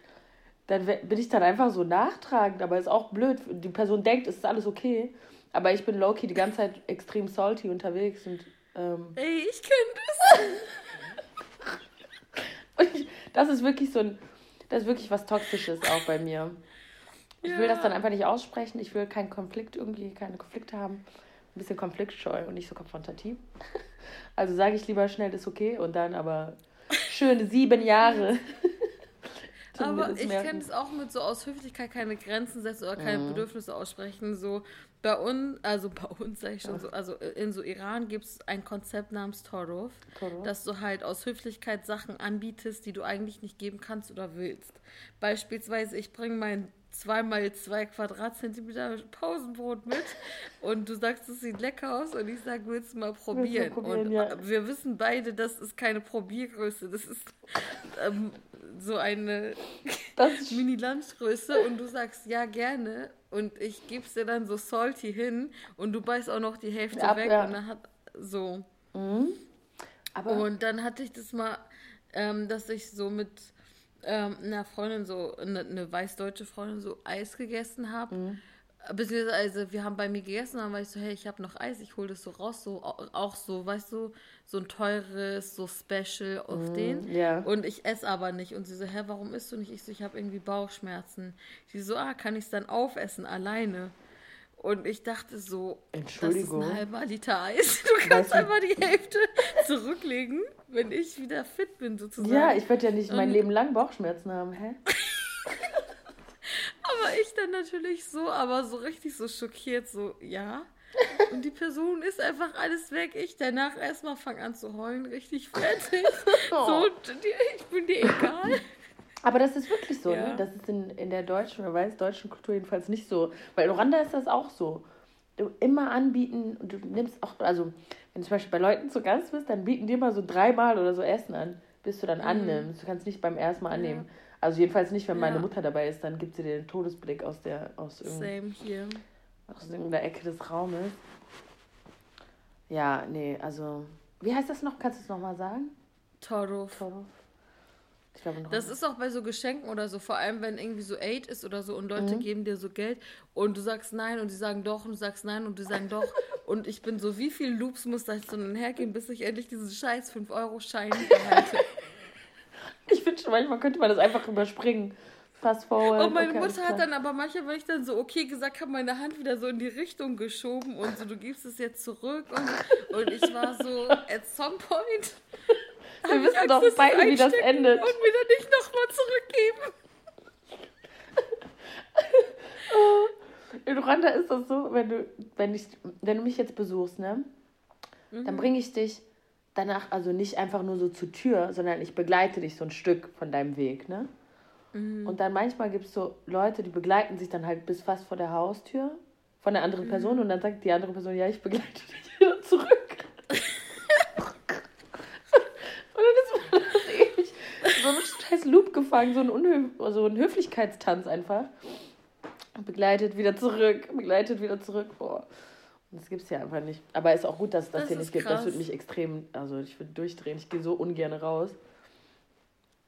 dann bin ich dann einfach so nachtragend, aber ist auch blöd. Die Person denkt, es ist alles okay, aber ich bin low-key die ganze Zeit extrem salty unterwegs und, ähm, Ey, ich kenne und ich, das ist wirklich so ein, das ist wirklich was Toxisches auch bei mir. Ich will Ja. das dann einfach nicht aussprechen, ich will keinen Konflikt irgendwie, keine Konflikte haben. Ein bisschen konfliktscheu und nicht so konfrontativ. Also sage ich lieber schnell, ist okay und dann aber schöne sieben Jahre. Aber ich kenne es auch mit so aus Höflichkeit keine Grenzen setzen oder keine Mhm. Bedürfnisse aussprechen. So bei uns, also bei uns sage ich schon so, also in so Iran gibt es ein Konzept namens Torov, Torov. dass du halt aus Höflichkeit Sachen anbietest, die du eigentlich nicht geben kannst oder willst. Beispielsweise, ich bringe mein 2x2 Quadratzentimeter Pausenbrot mit und du sagst, es sieht lecker aus und ich sage, willst du mal probieren? probieren, und ja. wir wissen beide, das ist keine Probiergröße, das ist ähm, so eine Mini-Landgröße und du sagst ja gerne und ich gebe es dir dann so salty hin und du beißt auch noch die Hälfte Ab, weg ja. und dann hat so. aber Und dann hatte ich das mal, ähm, dass ich so mit ähm, einer Freundin, so eine, eine weißdeutsche Freundin, so Eis gegessen habe. Mhm. Beziehungsweise wir haben bei mir gegessen, dann war ich so, hey, ich habe noch Eis, ich hole das so raus, so au- auch so, weißt du, so ein teures, so Special auf den. Mhm, ja. Und ich esse aber nicht. Und sie so, hä, warum isst du nicht? Ich so, ich habe irgendwie Bauchschmerzen. Sie so, ah, kann ich es dann aufessen alleine? Und ich dachte so, das ist Entschuldigung. ein halber Liter Eis. Du kannst einfach die Hälfte zurücklegen, wenn ich wieder fit bin, sozusagen. ja, ich werde ja nicht mein Und- Leben lang Bauchschmerzen haben, hä? Aber ich dann natürlich so, aber so richtig so schockiert, so, ja. Und die Person ist einfach alles weg. Ich danach erstmal fange an zu heulen, richtig fertig. So, die, ich bin dir egal. Aber das ist wirklich so, Ja. ne? Das ist in, in der deutschen oder weiß-deutschen Kultur jedenfalls nicht so. Weil in Ruanda ist das auch so. Du immer anbieten und du nimmst auch, also wenn du zum Beispiel bei Leuten zu Gast bist, dann bieten die immer so dreimal oder so Essen an, bis du dann annimmst. Du kannst nicht beim ersten Mal annehmen. Also jedenfalls nicht, wenn meine Ja. Mutter dabei ist, dann gibt sie dir den Todesblick aus der aus, Same irgendeiner Ecke des Raumes. Ja, nee, also wie heißt das noch? Kannst du es nochmal sagen? Toro. Torov? Ich glaube noch. Das ist auch bei so Geschenken oder so, vor allem wenn irgendwie so Aid ist oder so und Leute Mhm. geben dir so Geld und du sagst nein und die sagen doch und du sagst nein und die sagen doch und ich bin so, wie viele Loops muss da jetzt so hergehen, bis ich endlich diesen scheiß 5-Euro-Schein behalte. Ich finde schon, manchmal könnte man das einfach überspringen. Fast forward. Und meine okay, Mutter hat dann aber manchmal, wenn ich dann so okay gesagt habe, meine Hand wieder so in die Richtung geschoben und so, du gibst es jetzt zurück und, und ich war so, at some point Wir wissen Angst, doch beide, wie das endet. Und wieder nicht nochmal zurückgeben. In Ruanda ist das so, wenn du, wenn ich, wenn du mich jetzt besuchst, ne, dann Mhm. bringe ich dich danach, also nicht einfach nur so zur Tür, sondern ich begleite dich so ein Stück von deinem Weg, ne? Mhm. Und dann manchmal gibt es so Leute, die begleiten sich dann halt bis fast vor der Haustür von der Mhm. anderen Person und dann sagt die andere Person, ja, ich begleite dich wieder zurück. und dann ist man das ewig so ein scheiß Loop gefangen, so ein, Unhöf so ein Höflichkeitstanz einfach. Begleitet wieder zurück, begleitet wieder zurück. Boah. Und das gibt es ja einfach nicht. Aber ist auch gut, dass es das, Das hier nicht gibt. Das krass. würde mich extrem, also ich würde durchdrehen. Ich gehe so ungern raus.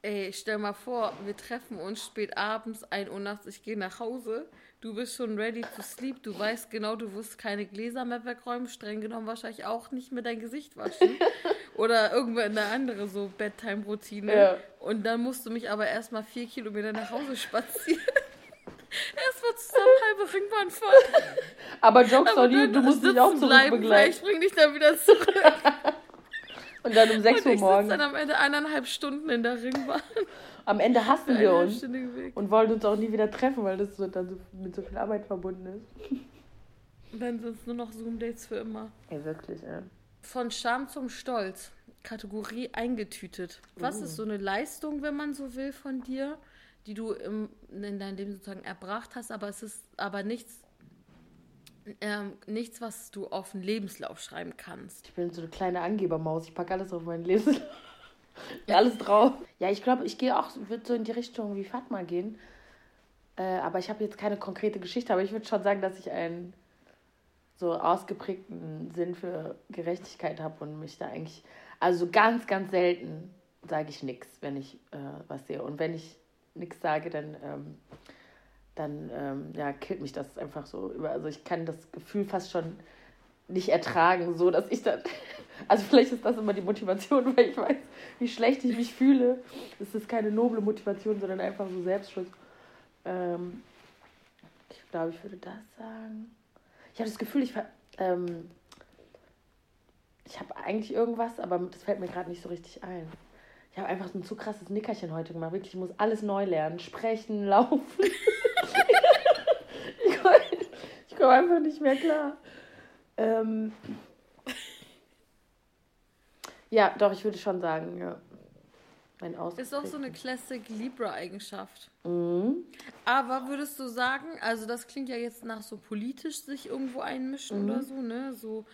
Ey, stell mal vor, wir treffen uns spät abends, 1 Uhr nachts, ich gehe nach Hause, du bist schon ready to sleep, du weißt genau, du wirst keine Gläser mehr wegräumen, streng genommen wahrscheinlich auch nicht mehr dein Gesicht waschen. Oder irgendwo eine andere so Bedtime-Routine. Ja. Und dann musst du mich aber erstmal vier Kilometer nach Hause spazieren. erstmal zusammen halbe Ringbahn fahren. Aber Jokes Aber dann du musst dich auch zurückbegleiten. Vielleicht bring dich dann wieder zurück. Und dann um 6 Und Uhr ich sitze morgens. dann am Ende eineinhalb Stunden in der Ringbahn. Am Ende hassen wir uns und wollen uns auch nie wieder treffen, weil das so, dann so, mit so viel Arbeit verbunden ist. Sind es nur noch Zoom-Dates für immer. Ey, wirklich, ja. Von Scham zum Stolz. Kategorie eingetütet. Was uh. ist so eine Leistung, wenn man so will, von dir, die du im, in deinem Leben sozusagen erbracht hast, aber es ist aber nichts, ähm, nichts, was du auf den Lebenslauf schreiben kannst. Ich bin so eine kleine Angebermaus. Ich packe alles auf meinen Lebenslauf. Alles drauf. Ja, ich glaube, ich gehe auch, würde so in die Richtung wie Fatma gehen. Äh, aber ich habe jetzt keine konkrete Geschichte, aber ich würde schon sagen, dass ich einen so ausgeprägten Sinn für Gerechtigkeit habe und mich da eigentlich, also ganz, ganz selten sage ich nichts, wenn ich äh, was sehe. Und wenn ich nichts sage, dann, ähm, dann ähm, ja, killt mich das einfach so über. Also ich kann das Gefühl fast schon nicht ertragen, so dass ich dann. Also vielleicht ist das immer die Motivation, weil ich weiß, wie schlecht ich mich fühle. Es ist keine noble Motivation, sondern einfach so Selbstschutz. Ähm, ich glaube, ich würde das sagen. Ich habe das Gefühl, ich ähm, ich habe eigentlich irgendwas, aber das fällt mir gerade nicht so richtig ein. Ich habe einfach ein zu krasses Nickerchen heute gemacht. Wirklich, ich muss alles neu lernen. Sprechen, laufen. ich komme komm einfach nicht mehr klar. Ähm, ja, doch, ich würde schon sagen, ja. Mein Ist auch so eine Classic Libra-Eigenschaft. Mhm. Aber würdest du sagen, also das klingt ja jetzt nach so politisch sich irgendwo einmischen mhm. oder so, ne? So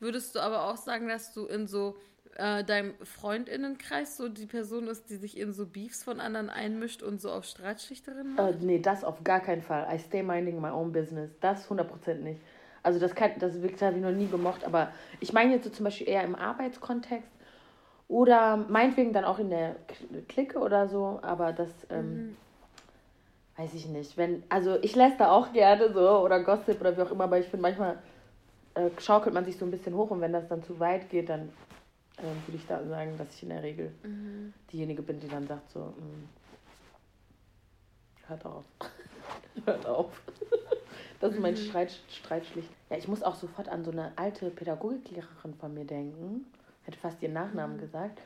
würdest du aber auch sagen, dass du in so äh, deinem Freundinnenkreis so die Person ist, die sich in so Beefs von anderen einmischt und so auf Streitschlichterin macht? Äh, nee, das auf gar keinen Fall. I stay minding my own business. Das 100% nicht. Also das, kann, das wirklich habe ich noch nie gemocht, aber ich meine jetzt so zum Beispiel eher im Arbeitskontext oder meinetwegen dann auch in der Clique oder so, aber das ähm, mhm. weiß ich nicht. Wenn, also ich lässt da auch gerne so oder Gossip oder wie auch immer, aber ich finde manchmal äh, schaukelt man sich so ein bisschen hoch und wenn das dann zu weit geht, dann äh, würde ich da sagen, dass ich in der Regel mhm. diejenige bin, die dann sagt so, mh, hm, hört auf. hört auf. Das ist mein mhm. Streit, Streitschlicht. Ja, ich muss auch sofort an so eine alte Pädagogiklehrerin von mir denken. Hätte fast ihren Nachnamen mhm. gesagt.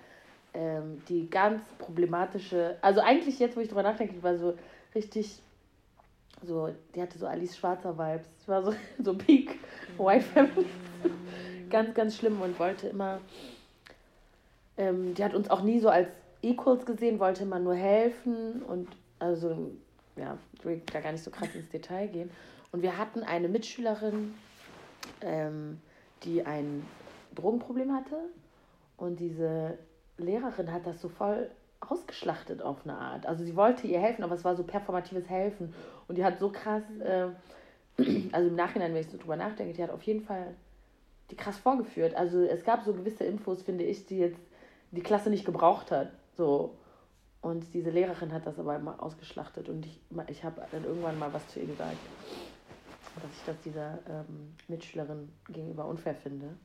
Ähm, die ganz problematische, also eigentlich jetzt, wo ich drüber nachdenke, war so richtig, so, die hatte so Alice Schwarzer Vibes. Es war so, so Peak White Family. ganz, ganz schlimm und wollte immer, ähm, die hat uns auch nie so als Equals gesehen, wollte immer nur helfen und also, ja, ich will da gar nicht so krass ins Detail gehen. Und wir hatten eine Mitschülerin, ähm, die ein Drogenproblem hatte. Und diese Lehrerin hat das so voll ausgeschlachtet auf eine Art. Also sie wollte ihr helfen, aber es war so performatives Helfen. Und die hat so krass, äh, also im Nachhinein, wenn ich so drüber nachdenke, die hat auf jeden Fall die krass vorgeführt. Also es gab so gewisse Infos, finde ich, die jetzt die Klasse nicht gebraucht hat. So. Und diese Lehrerin hat das aber immer ausgeschlachtet. Und ich, ich habe dann irgendwann mal was zu ihr gesagt dass ich das dieser ähm, Mitschülerin gegenüber unfair finde.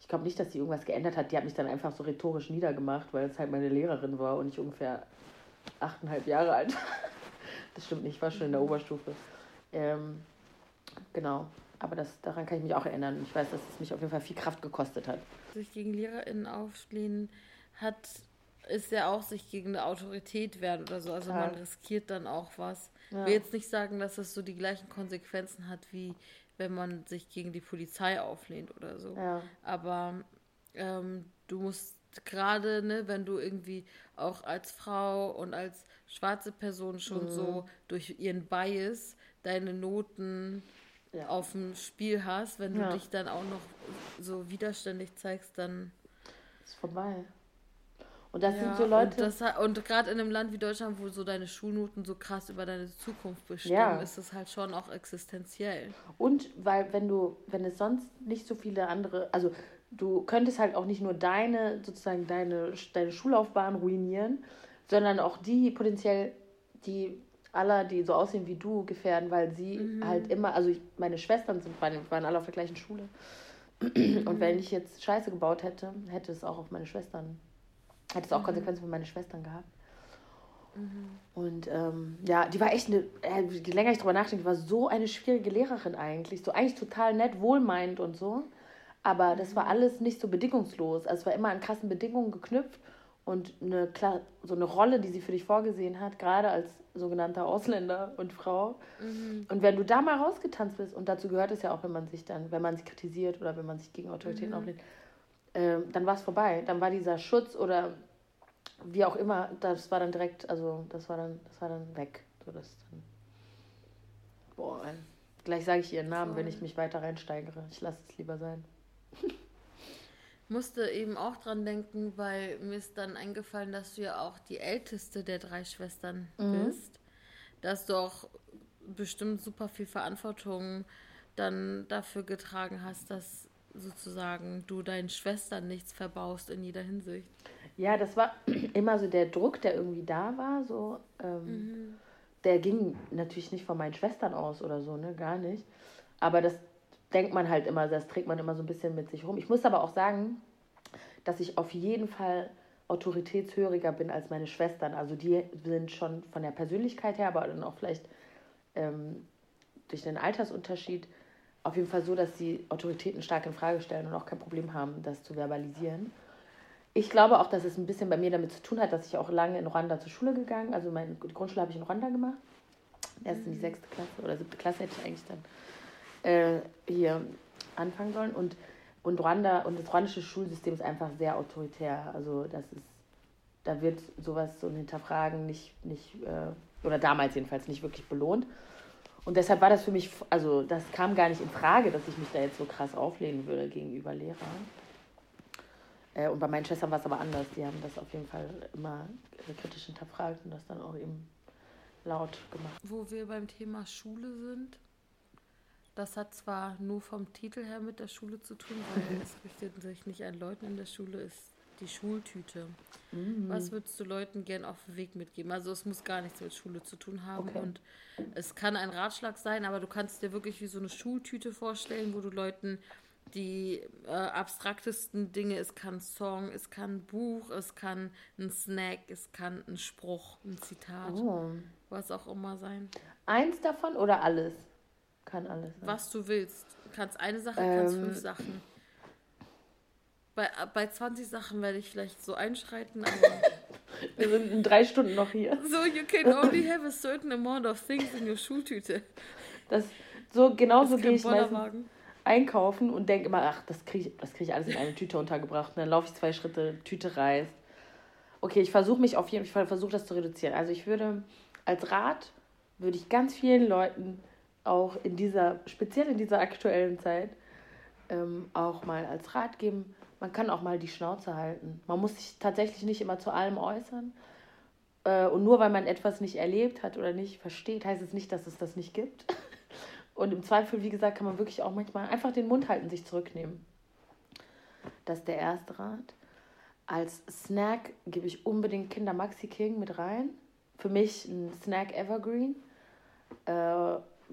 Ich glaube nicht, dass sie irgendwas geändert hat. Die hat mich dann einfach so rhetorisch niedergemacht, weil es halt meine Lehrerin war und ich ungefähr achteinhalb Jahre alt das stimmt nicht, ich war schon in der Oberstufe. Ähm, genau. Aber das, daran kann ich mich auch erinnern. Ich weiß, dass es mich auf jeden Fall viel Kraft gekostet hat. Sich gegen LehrerInnen auflehnen hat, ist ja auch sich gegen eine Autorität werden oder so. Also Klar. man riskiert dann auch was. Ja. Ich will jetzt nicht sagen, dass das so die gleichen Konsequenzen hat, wie wenn man sich gegen die Polizei auflehnt oder so. Ja. Aber ähm, du musst gerade, ne, wenn du irgendwie auch als Frau und als schwarze Person schon mhm. so durch ihren Bias deine Noten ja. auf dem Spiel hast, wenn du dich dann auch noch so widerständig zeigst, dann ist vorbei. Und das ja, sind so Leute. Und, und gerade in einem Land wie Deutschland, wo so deine Schulnoten so krass über deine Zukunft bestimmen, ja. ist das halt schon auch existenziell. Und weil, wenn du, wenn es sonst nicht so viele andere, also du könntest halt auch nicht nur deine, sozusagen deine, deine Schullaufbahn ruinieren, sondern auch die potenziell, die aller, die so aussehen wie du, gefährden, weil sie mhm. halt immer, also ich, meine Schwestern sind, waren, waren alle auf der gleichen Schule. Und wenn ich jetzt Scheiße gebaut hätte, hätte es auch auf meine Schwestern hat es auch mhm. Konsequenzen für meine Schwestern gehabt. Mhm. Und ähm, ja, die war echt eine, äh, je länger ich drüber nachdenke, war so eine schwierige Lehrerin eigentlich. So eigentlich total nett, wohlmeinend und so. Aber das war mhm. alles nicht so bedingungslos. Also es war immer an krassen Bedingungen geknüpft. und eine, so eine Rolle, die sie für dich vorgesehen hat, gerade als sogenannter Ausländer und Frau. Mhm. Und wenn du da mal rausgetanzt bist, und dazu gehört es ja auch, wenn man sich dann, wenn man sich kritisiert oder wenn man sich gegen Autoritäten mhm. auflehnt, äh, dann war es vorbei. Dann war dieser Schutz oder wie auch immer, das war dann direkt, also das war dann, das war dann weg. So, das dann, boah, gleich sage ich ihren Namen, Voll. wenn ich mich weiter reinsteigere. Ich lasse es lieber sein. musste eben auch dran denken, weil mir ist dann eingefallen, dass du ja auch die älteste der drei Schwestern mhm. bist. Dass du auch bestimmt super viel Verantwortung dann dafür getragen hast, dass sozusagen du deinen Schwestern nichts verbaust in jeder Hinsicht. Ja, das war immer so der Druck, der irgendwie da war. So, ähm, mhm. Der ging natürlich nicht von meinen Schwestern aus oder so, ne, gar nicht. Aber das denkt man halt immer, das trägt man immer so ein bisschen mit sich rum. Ich muss aber auch sagen, dass ich auf jeden Fall autoritätshöriger bin als meine Schwestern. Also die sind schon von der Persönlichkeit her, aber dann auch vielleicht ähm, durch den Altersunterschied auf jeden Fall so, dass sie Autoritäten stark in Frage stellen und auch kein Problem haben, das zu verbalisieren. Ich glaube auch, dass es ein bisschen bei mir damit zu tun hat, dass ich auch lange in Ruanda zur Schule gegangen, also meine Grundschule habe ich in Ruanda gemacht. Erst in die mhm. sechste Klasse oder siebte Klasse hätte ich eigentlich dann äh, hier anfangen sollen. Und, und Ruanda und das ruandische Schulsystem ist einfach sehr autoritär. Also das ist, da wird sowas so ein Hinterfragen nicht, nicht äh, oder damals jedenfalls nicht wirklich belohnt. Und deshalb war das für mich, also das kam gar nicht in Frage, dass ich mich da jetzt so krass auflehnen würde gegenüber Lehrern. Äh, und bei meinen Schwestern war es aber anders. Die haben das auf jeden Fall immer kritisch hinterfragt und das dann auch eben laut gemacht. Wo wir beim Thema Schule sind, das hat zwar nur vom Titel her mit der Schule zu tun, weil es richtet sich nicht an Leuten in der Schule, ist die Schultüte. Mhm. Was würdest du Leuten gern auf den Weg mitgeben? Also es muss gar nichts mit Schule zu tun haben okay. und es kann ein Ratschlag sein, aber du kannst dir wirklich wie so eine Schultüte vorstellen, wo du Leuten die äh, abstraktesten Dinge, es kann Song, es kann Buch, es kann ein Snack, es kann ein Spruch, ein Zitat, oh. was auch immer sein. Eins davon oder alles? Kann alles sein. Was du willst. Du kannst eine Sache, ähm, kannst fünf Sachen. Bei, bei 20 Sachen werde ich vielleicht so einschreiten, aber. Wir sind in drei Stunden noch hier. So, you can only have a certain amount of things in your Schultüte. Das, so, genauso gehe ich meistens einkaufen und denke immer, ach, das kriege ich, krieg ich alles in eine Tüte untergebracht. Und dann laufe ich zwei Schritte, Tüte reißt. Okay, ich versuche mich auf jeden Fall, versuche das zu reduzieren. Also ich würde, als Rat, würde ich ganz vielen Leuten auch in dieser, speziell in dieser aktuellen Zeit, ähm, auch mal als Rat geben, man kann auch mal die Schnauze halten. Man muss sich tatsächlich nicht immer zu allem äußern. Äh, und nur weil man etwas nicht erlebt hat oder nicht versteht, heißt es nicht, dass es das nicht gibt. Und im Zweifel, wie gesagt, kann man wirklich auch manchmal einfach den Mund halten, sich zurücknehmen. Das ist der erste Rat. Als Snack gebe ich unbedingt Kinder Maxi King mit rein. Für mich ein Snack Evergreen.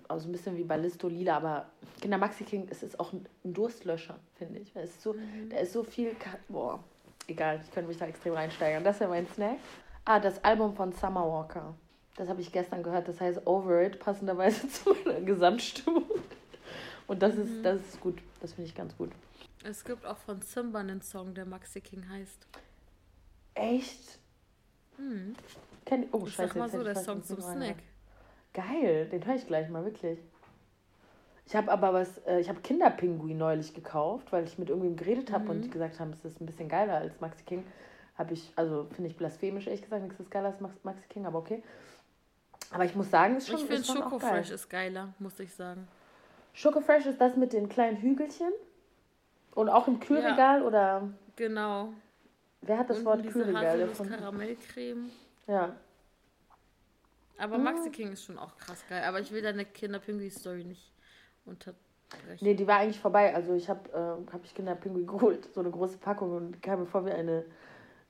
Also ein bisschen wie Ballisto Lila, aber Kinder Maxi King, es ist auch ein Durstlöscher, finde ich. Es ist so, mhm. Da ist so viel, boah, egal, ich könnte mich da extrem reinsteigern. Das wäre mein Snack. Ah, das Album von Summer Walker. Das habe ich gestern gehört, das heißt Over It, passenderweise zu meiner Gesamtstimmung. Und das ist, mhm. das ist gut, das finde ich ganz gut. Es gibt auch von Simba einen Song, der Maxi King heißt. Echt? Hm. Kenn, oh, ich scheiße. Sag mal so, der Song zum Snack. Geil, den höre ich gleich mal, wirklich. Ich habe aber was, äh, ich habe Kinderpinguin neulich gekauft, weil ich mit irgendwem geredet habe mhm. und die gesagt haben, es ist ein bisschen geiler als Maxi King. Habe ich, also finde ich blasphemisch, ehrlich gesagt, nichts ist geiler als Maxi King, aber okay. Aber ich muss sagen, es ist schon Ich finde Schoko Fresh ist geiler, muss ich sagen. Schoko Fresh ist das mit den kleinen Hügelchen? Und auch im Kühlregal ja, oder? Genau. Wer hat das Und Wort Kühlregal? Karamellcreme. Ja. Aber hm. Maxi King ist schon auch krass geil. Aber ich will deine Kinder-Pinguin-Story nicht unterbrechen. Nee, die war eigentlich vorbei. Also ich habe äh, hab ich Kinder-Pinguin geholt, so eine große Packung und kam mir vor wie eine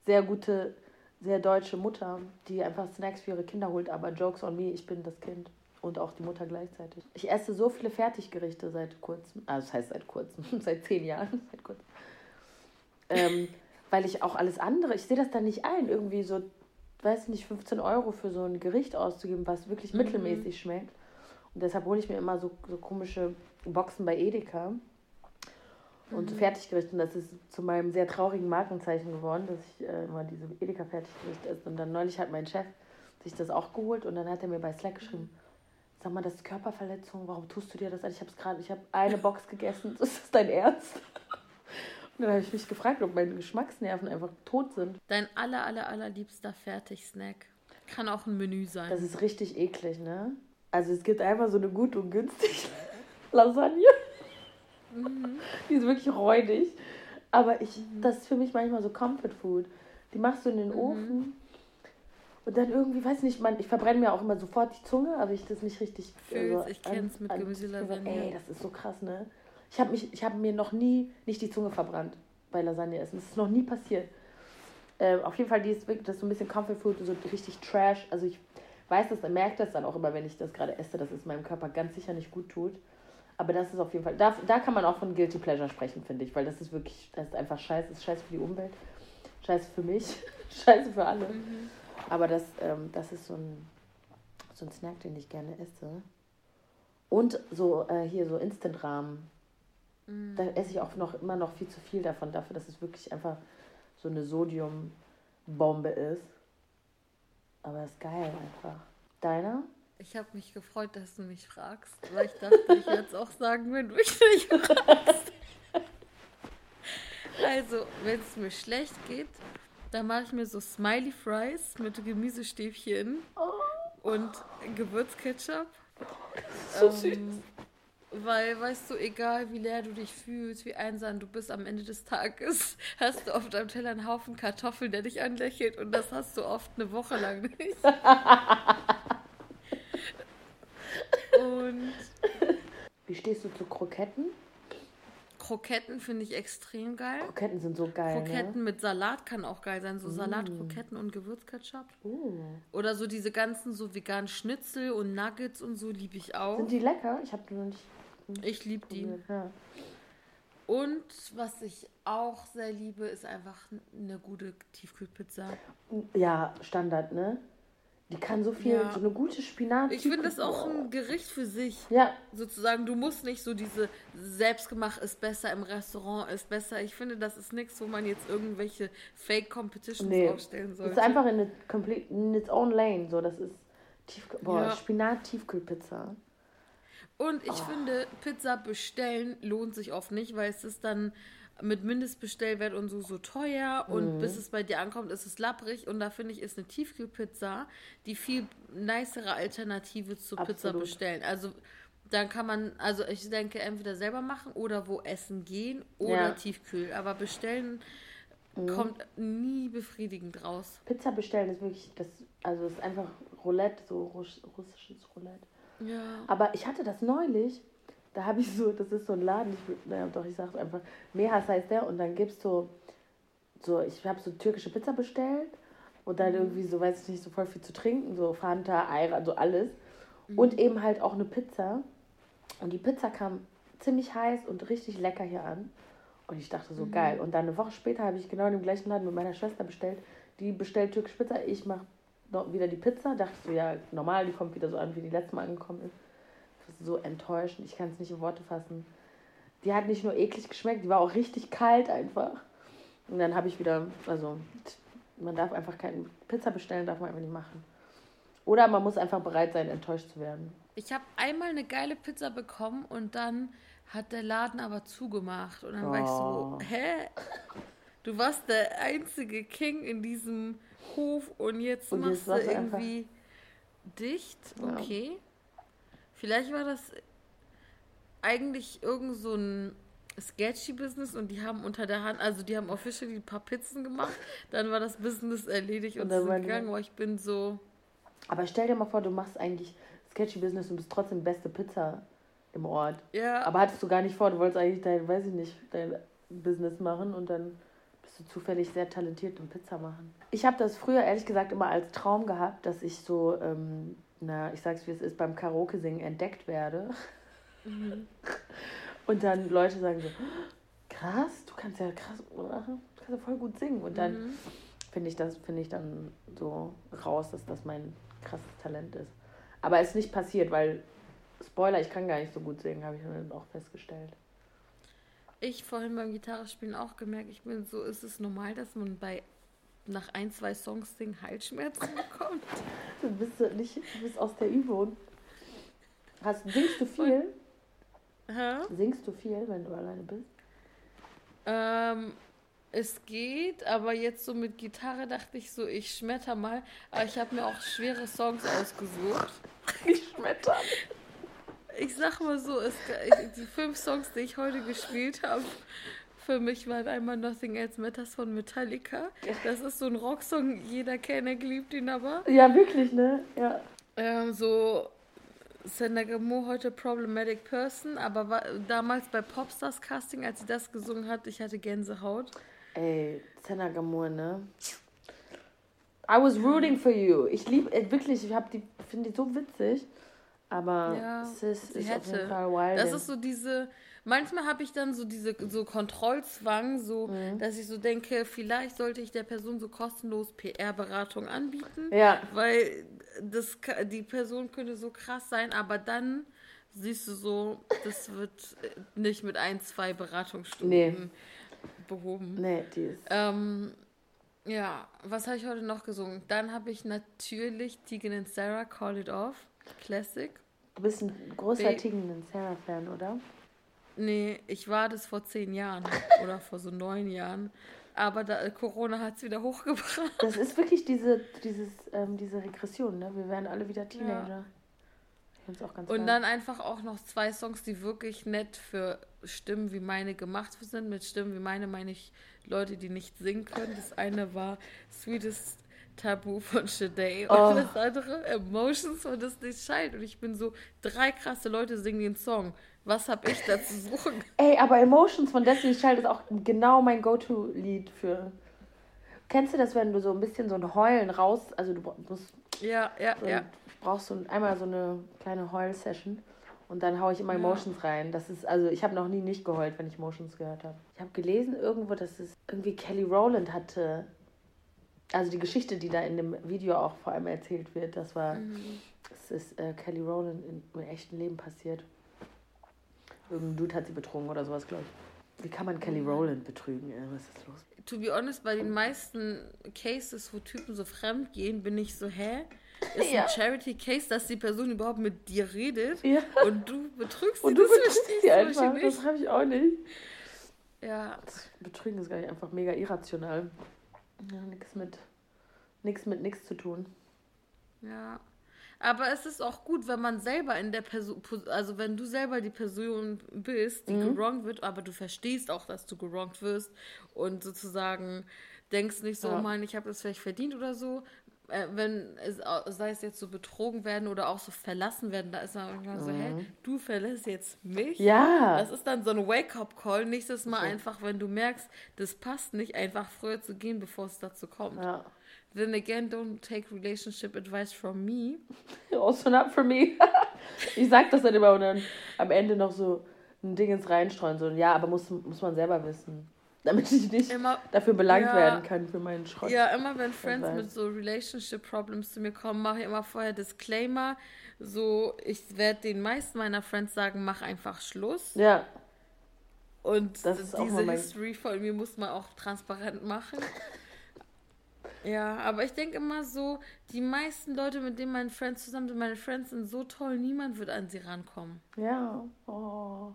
sehr gute, sehr deutsche Mutter, die einfach Snacks für ihre Kinder holt. Aber Jokes on me, ich bin das Kind und auch die Mutter gleichzeitig. Ich esse so viele Fertiggerichte seit kurzem. Also das heißt seit kurzem, seit zehn Jahren, seit kurzem. Ähm, weil ich auch alles andere, ich sehe das dann nicht ein, irgendwie so weiß nicht, 15 Euro für so ein Gericht auszugeben, was wirklich mhm. mittelmäßig schmeckt. Und deshalb hole ich mir immer so, so komische Boxen bei Edeka. und so Fertiggerichte. Und das ist zu meinem sehr traurigen Markenzeichen geworden, dass ich äh, immer diese Edeka-Fertiggerichte esse. Und dann neulich hat mein Chef sich das auch geholt und dann hat er mir bei Slack geschrieben, sag mal, das ist Körperverletzung, warum tust du dir das an? Ich habe gerade, ich habe eine Box gegessen, ist das dein Ernst? Dann habe ich mich gefragt, ob meine Geschmacksnerven einfach tot sind. Dein aller, aller, allerliebster Fertigsnack. Kann auch ein Menü sein. Das ist richtig eklig, ne? Also es gibt einfach so eine gut und günstig Lasagne. Mhm. Die ist wirklich räudig. Aber ich, mhm. das ist für mich manchmal so Comfort Food. Die machst du in den mhm. Ofen und dann irgendwie, weiß nicht, man, ich verbrenne mir auch immer sofort die Zunge, aber ich das nicht richtig. Fühlst, also, ich kenn's an, mit Gemüselasagne. Ey, das ist so krass, ne? Ich habe habe mir noch nie nicht die Zunge verbrannt bei Lasagne essen. Das ist noch nie passiert. Äh, auf jeden Fall, die ist wirklich, das ist so ein bisschen Comfort Food, so richtig Trash. Also ich weiß das, merke das dann auch immer, wenn ich das gerade esse, dass es meinem Körper ganz sicher nicht gut tut. Aber das ist auf jeden Fall, da, da kann man auch von Guilty Pleasure sprechen, finde ich, weil das ist wirklich, das ist einfach scheiße, das ist scheiße für die Umwelt, scheiße für mich, scheiße für alle. Mhm. Aber das, ähm, das ist so ein, so ein Snack, den ich gerne esse. Und so äh, hier so Instant-Rahmen. Mm. Da esse ich auch noch immer noch viel zu viel davon, dafür, dass es wirklich einfach so eine Sodiumbombe ist. Aber es ist geil einfach. Deiner? Ich habe mich gefreut, dass du mich fragst, weil ich dachte, ich werde es auch sagen, wenn du mich nicht fragst. Also, wenn es mir schlecht geht, da mache ich mir so Smiley Fries mit Gemüsestäbchen oh. und Gewürzketchup. So ähm, süß. Weil, weißt du, egal wie leer du dich fühlst, wie einsam du bist am Ende des Tages, hast du auf deinem Teller einen Haufen Kartoffeln, der dich anlächelt und das hast du oft eine Woche lang nicht. und. Wie stehst du zu Kroketten? Kroketten finde ich extrem geil. Kroketten sind so geil. Ne? Kroketten ne? mit Salat kann auch geil sein. So mm. Salatkroketten und Gewürzketchup. Mm. Oder so diese ganzen so veganen Schnitzel und Nuggets und so liebe ich auch. Sind die lecker? Ich habe die noch nicht. Ich liebe die. Ja. Und was ich auch sehr liebe, ist einfach eine gute Tiefkühlpizza. Ja, Standard, ne? Die kann so viel, ja. so eine gute Spinat. Ich finde das auch ein Gericht für sich. Ja. Sozusagen, du musst nicht so diese selbstgemacht ist besser im Restaurant ist besser. Ich finde, das ist nichts, wo man jetzt irgendwelche Fake Competitions nee. aufstellen sollte. Das ist einfach in, a complete, in its own lane. So, das ist Tiefkühl, boah, ja. Spinat-Tiefkühlpizza. Und ich oh. finde, Pizza bestellen lohnt sich oft nicht, weil es ist dann mit Mindestbestellwert und so so teuer und mhm. bis es bei dir ankommt, ist es lapprig und da finde ich, ist eine Tiefkühlpizza die viel nicere Alternative zur Absolut. Pizza bestellen. Also dann kann man, also ich denke, entweder selber machen oder wo essen gehen oder ja. Tiefkühl. Aber bestellen mhm. kommt nie befriedigend raus. Pizza bestellen ist wirklich, das, also ist einfach Roulette, so russisches Roulette. Ja. Aber ich hatte das neulich da habe ich so, das ist so ein Laden, ich, naja, doch, ich sage einfach, Mehas heißt der und dann gibst du so, ich habe so türkische Pizza bestellt und dann mhm. irgendwie so, weiß ich nicht, so voll viel zu trinken, so Fanta, Eira, so alles. Mhm. Und eben halt auch eine Pizza. Und die Pizza kam ziemlich heiß und richtig lecker hier an. Und ich dachte so, mhm. geil. Und dann eine Woche später habe ich genau in dem gleichen Laden mit meiner Schwester bestellt. Die bestellt türkische Pizza, ich mache wieder die Pizza. Dachte so, ja, normal, die kommt wieder so an, wie die letzte Mal angekommen ist so enttäuschend. Ich kann es nicht in Worte fassen. Die hat nicht nur eklig geschmeckt, die war auch richtig kalt einfach. Und dann habe ich wieder, also man darf einfach keine Pizza bestellen, darf man einfach nicht machen. Oder man muss einfach bereit sein, enttäuscht zu werden. Ich habe einmal eine geile Pizza bekommen und dann hat der Laden aber zugemacht. Und dann oh. war ich so, oh. hä? Du warst der einzige King in diesem Hof und jetzt und machst jetzt du irgendwie dicht. Okay. Ja. Vielleicht war das eigentlich irgend so ein sketchy Business und die haben unter der Hand, also die haben officially ein paar Pizzen gemacht, dann war das Business erledigt und, und sind gegangen, aber ich bin so. Aber stell dir mal vor, du machst eigentlich sketchy Business und bist trotzdem beste Pizza im Ort. Ja. Aber hattest du gar nicht vor, du wolltest eigentlich dein, weiß ich nicht, dein Business machen und dann bist du zufällig sehr talentiert im Pizza machen. Ich habe das früher ehrlich gesagt immer als Traum gehabt, dass ich so ähm, na, ich sag's wie es ist, beim Karaoke-Singen entdeckt werde. Mhm. Und dann Leute sagen so, krass, du kannst ja krass, du kannst ja voll gut singen. Und dann mhm. finde ich das, finde ich dann so raus, dass das mein krasses Talent ist. Aber es ist nicht passiert, weil, Spoiler, ich kann gar nicht so gut singen, habe ich dann auch festgestellt. Ich vorhin beim Gitarrespielen auch gemerkt, ich bin so, ist es normal, dass man bei nach ein, zwei Songs singen Halsschmerzen bekommt? Du bist nicht, du bist aus der Übung. Hast, singst du viel? Hä? Singst du viel, wenn du alleine bist? Ähm, es geht, aber jetzt so mit Gitarre dachte ich so, ich schmetter mal. Aber ich habe mir auch schwere Songs ausgesucht. Ich schmetter. Ich sag mal so, es, die fünf Songs, die ich heute gespielt habe, für mich waren einmal Nothing Else Matters von Metallica. Das ist so ein Rocksong, jeder kennt, er liebt ihn aber. Ja, wirklich, ne? Ja. Ähm, so Senagamo heute Problematic Person, aber war, damals bei Popstars Casting, als sie das gesungen hat, ich hatte Gänsehaut. Ey, Senagamo, ne? I was rooting for you. Ich liebe, äh, wirklich, ich die, finde die so witzig. Aber Ja, Sis sie ist auf hätte. jeden Fall wild. Das ist so diese, manchmal habe ich dann so diese so Kontrollzwang, so, Mhm. dass ich so denke, vielleicht sollte ich der Person so kostenlos PR-Beratung anbieten, Ja. weil das, die Person könnte so krass sein, aber dann siehst du so, das wird nicht mit ein, zwei Beratungsstunden Nee. behoben. Nee, die ist. Ähm, ja, was habe ich heute noch gesungen? Dann habe ich natürlich Tegan and Sarah Call It Off, Classic. Du bist ein großer und Sarah-Fan, oder? Nee, ich war das vor zehn Jahren oder vor so neun Jahren. Aber da, Corona hat es wieder hochgebracht. Das ist wirklich diese, dieses, ähm, diese Regression, ne? Wir werden alle wieder Teenager. Ich finde es auch ganz Und geil. dann einfach auch noch zwei Songs, die wirklich nett für Stimmen wie meine gemacht sind. Mit Stimmen wie meine meine ich Leute, die nicht singen können. Das eine war Sweetest Tabu von Shade Oh. und das andere Emotions von Disney Child. Und ich bin so, drei krasse Leute singen den Song. Was hab ich da zu suchen? Ey, aber Emotions von Destiny's Child ist auch genau mein Go-To-Lied für. Kennst du das, wenn du so ein bisschen so ein Heulen raus, also du musst, Ja, ja, so, ja. brauchst so ein, einmal so eine kleine Heul-Session und dann haue ich immer Ja. Emotions rein. Das ist, also ich habe noch nie nicht geheult, wenn ich Emotions gehört habe. Ich habe gelesen irgendwo, dass es irgendwie Kelly Rowland hatte, also die Geschichte, die da in dem Video auch vor allem erzählt wird, das war, Mhm. es ist äh, Kelly Rowland in, im echten Leben passiert. Irgendein Dude hat sie betrogen oder sowas, glaube ich. Wie kann man Kelly Rowland betrügen? Ey? Was ist los? To be honest, bei den meisten Cases, wo Typen so fremd gehen, bin ich so, hä? Ist Ja. ein Charity-Case, dass die Person überhaupt mit dir redet Ja. und du betrügst Und sie? du Das betrügst sie einfach. Beispiel Das nicht. habe ich auch nicht. Ja, Das Betrügen ist gar nicht einfach mega irrational. Ja, nix mit nix mit nix zu tun. ja. Aber es ist auch gut, wenn man selber in der Person, also wenn du selber die Person bist, die Mhm. gerongt wird, aber du verstehst auch, dass du gerongt wirst und sozusagen denkst nicht so, Ja. oh Mann, ich habe das vielleicht verdient oder so. Äh, wenn es, sei es jetzt so betrogen werden oder auch so verlassen werden, da ist man irgendwann so, hä, du verlässt jetzt mich? Mhm. Ja. Das ist dann so ein Wake-up-Call. Nächstes Mal So. einfach, wenn du merkst, das passt nicht, einfach früher zu gehen, bevor es dazu kommt. ja. Then again, don't take relationship advice from me. Also not for me. ich sag das dann immer und dann am Ende noch so ein Ding ins Reinstreuen. So, ja, aber muss, muss man selber wissen. Damit ich nicht Immer, dafür belangt Ja. werden kann für meinen Schrott. ja, immer wenn Friends mit so Relationship Problems zu mir kommen, mache ich immer vorher Disclaimer. So, ich werde den meisten meiner Friends sagen, mach einfach Schluss. Ja. Und Das ist auch diese mein- History von mir muss man auch transparent machen. Ja, aber ich denke immer so, die meisten Leute, mit denen meine Friends zusammen sind, meine Friends sind so toll, niemand wird an sie rankommen. Ja. Oh.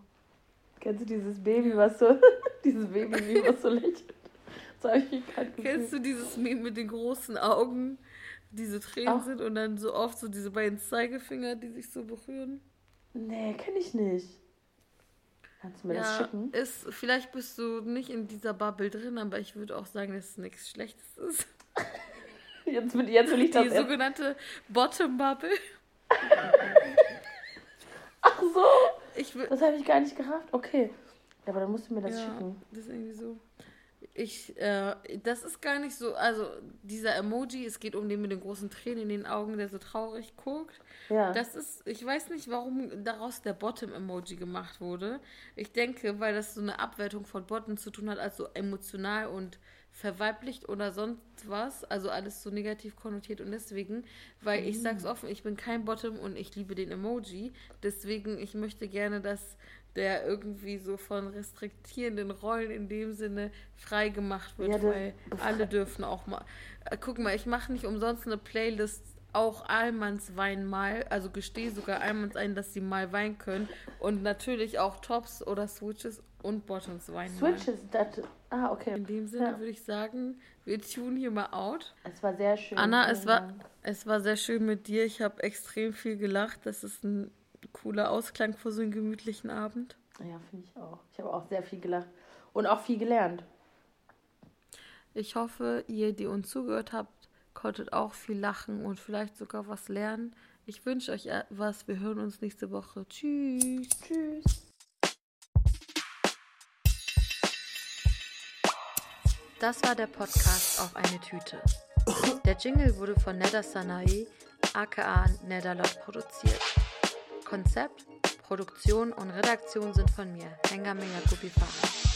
Kennst du dieses Baby, was so, dieses Baby, was so lächelt? Das habe ich gerade gesehen. Kennst du dieses Meme mit den großen Augen, die so Tränen Auch. sind und dann so oft so diese beiden Zeigefinger, die sich so berühren? Nee, kenne ich nicht. Kannst du mir das ja, schicken? ist, vielleicht bist du nicht in dieser Bubble drin, aber ich würde auch sagen, dass es nichts Schlechtes ist. Jetzt will, jetzt will ich das Die sogenannte Bottom Bubble. Ach so, Ich will, das habe ich gar nicht gerafft. Okay. Ja, aber dann musst du mir das ja, schicken. das ist irgendwie so. Ich, äh, das ist gar nicht so, also dieser Emoji, es geht um den mit den großen Tränen in den Augen, der so traurig guckt. Ja. Das ist, ich weiß nicht, warum daraus der Bottom-Emoji gemacht wurde. Ich denke, weil das so eine Abwertung von Bottom zu tun hat, also emotional und verweiblicht oder sonst was. Also alles so negativ konnotiert und deswegen, weil ich sag's Mm. offen, ich bin kein Bottom und ich liebe den Emoji. Deswegen, ich möchte gerne, dass der irgendwie so von restriktierenden Rollen in dem Sinne frei gemacht wird, Ja, weil alle dürfen auch mal. Äh, guck mal, ich mache nicht umsonst eine Playlist auch Almans Wein mal, also gestehe sogar Almans ein, dass sie mal weinen können und natürlich auch Tops oder Switches und Bottoms weinen. Switches, das. Ah, okay. In dem Sinne Ja. würde ich sagen, wir tun hier mal out. Es war sehr schön. Anna, es war, es war sehr schön mit dir. Ich habe extrem viel gelacht. Das ist ein cooler Ausklang für so einen gemütlichen Abend. Ja, finde ich auch. Ich habe auch sehr viel gelacht. Und auch viel gelernt. Ich hoffe, ihr, die uns zugehört habt, konntet auch viel lachen und vielleicht sogar was lernen. Ich wünsche euch was. Wir hören uns nächste Woche. Tschüss. Tschüss. Das war der Podcast auf eine Tüte. Der Jingle wurde von Neda Sanae, aka Nedalot, produziert. Konzept, Produktion und Redaktion sind von mir, Hengame Yakubi Farah.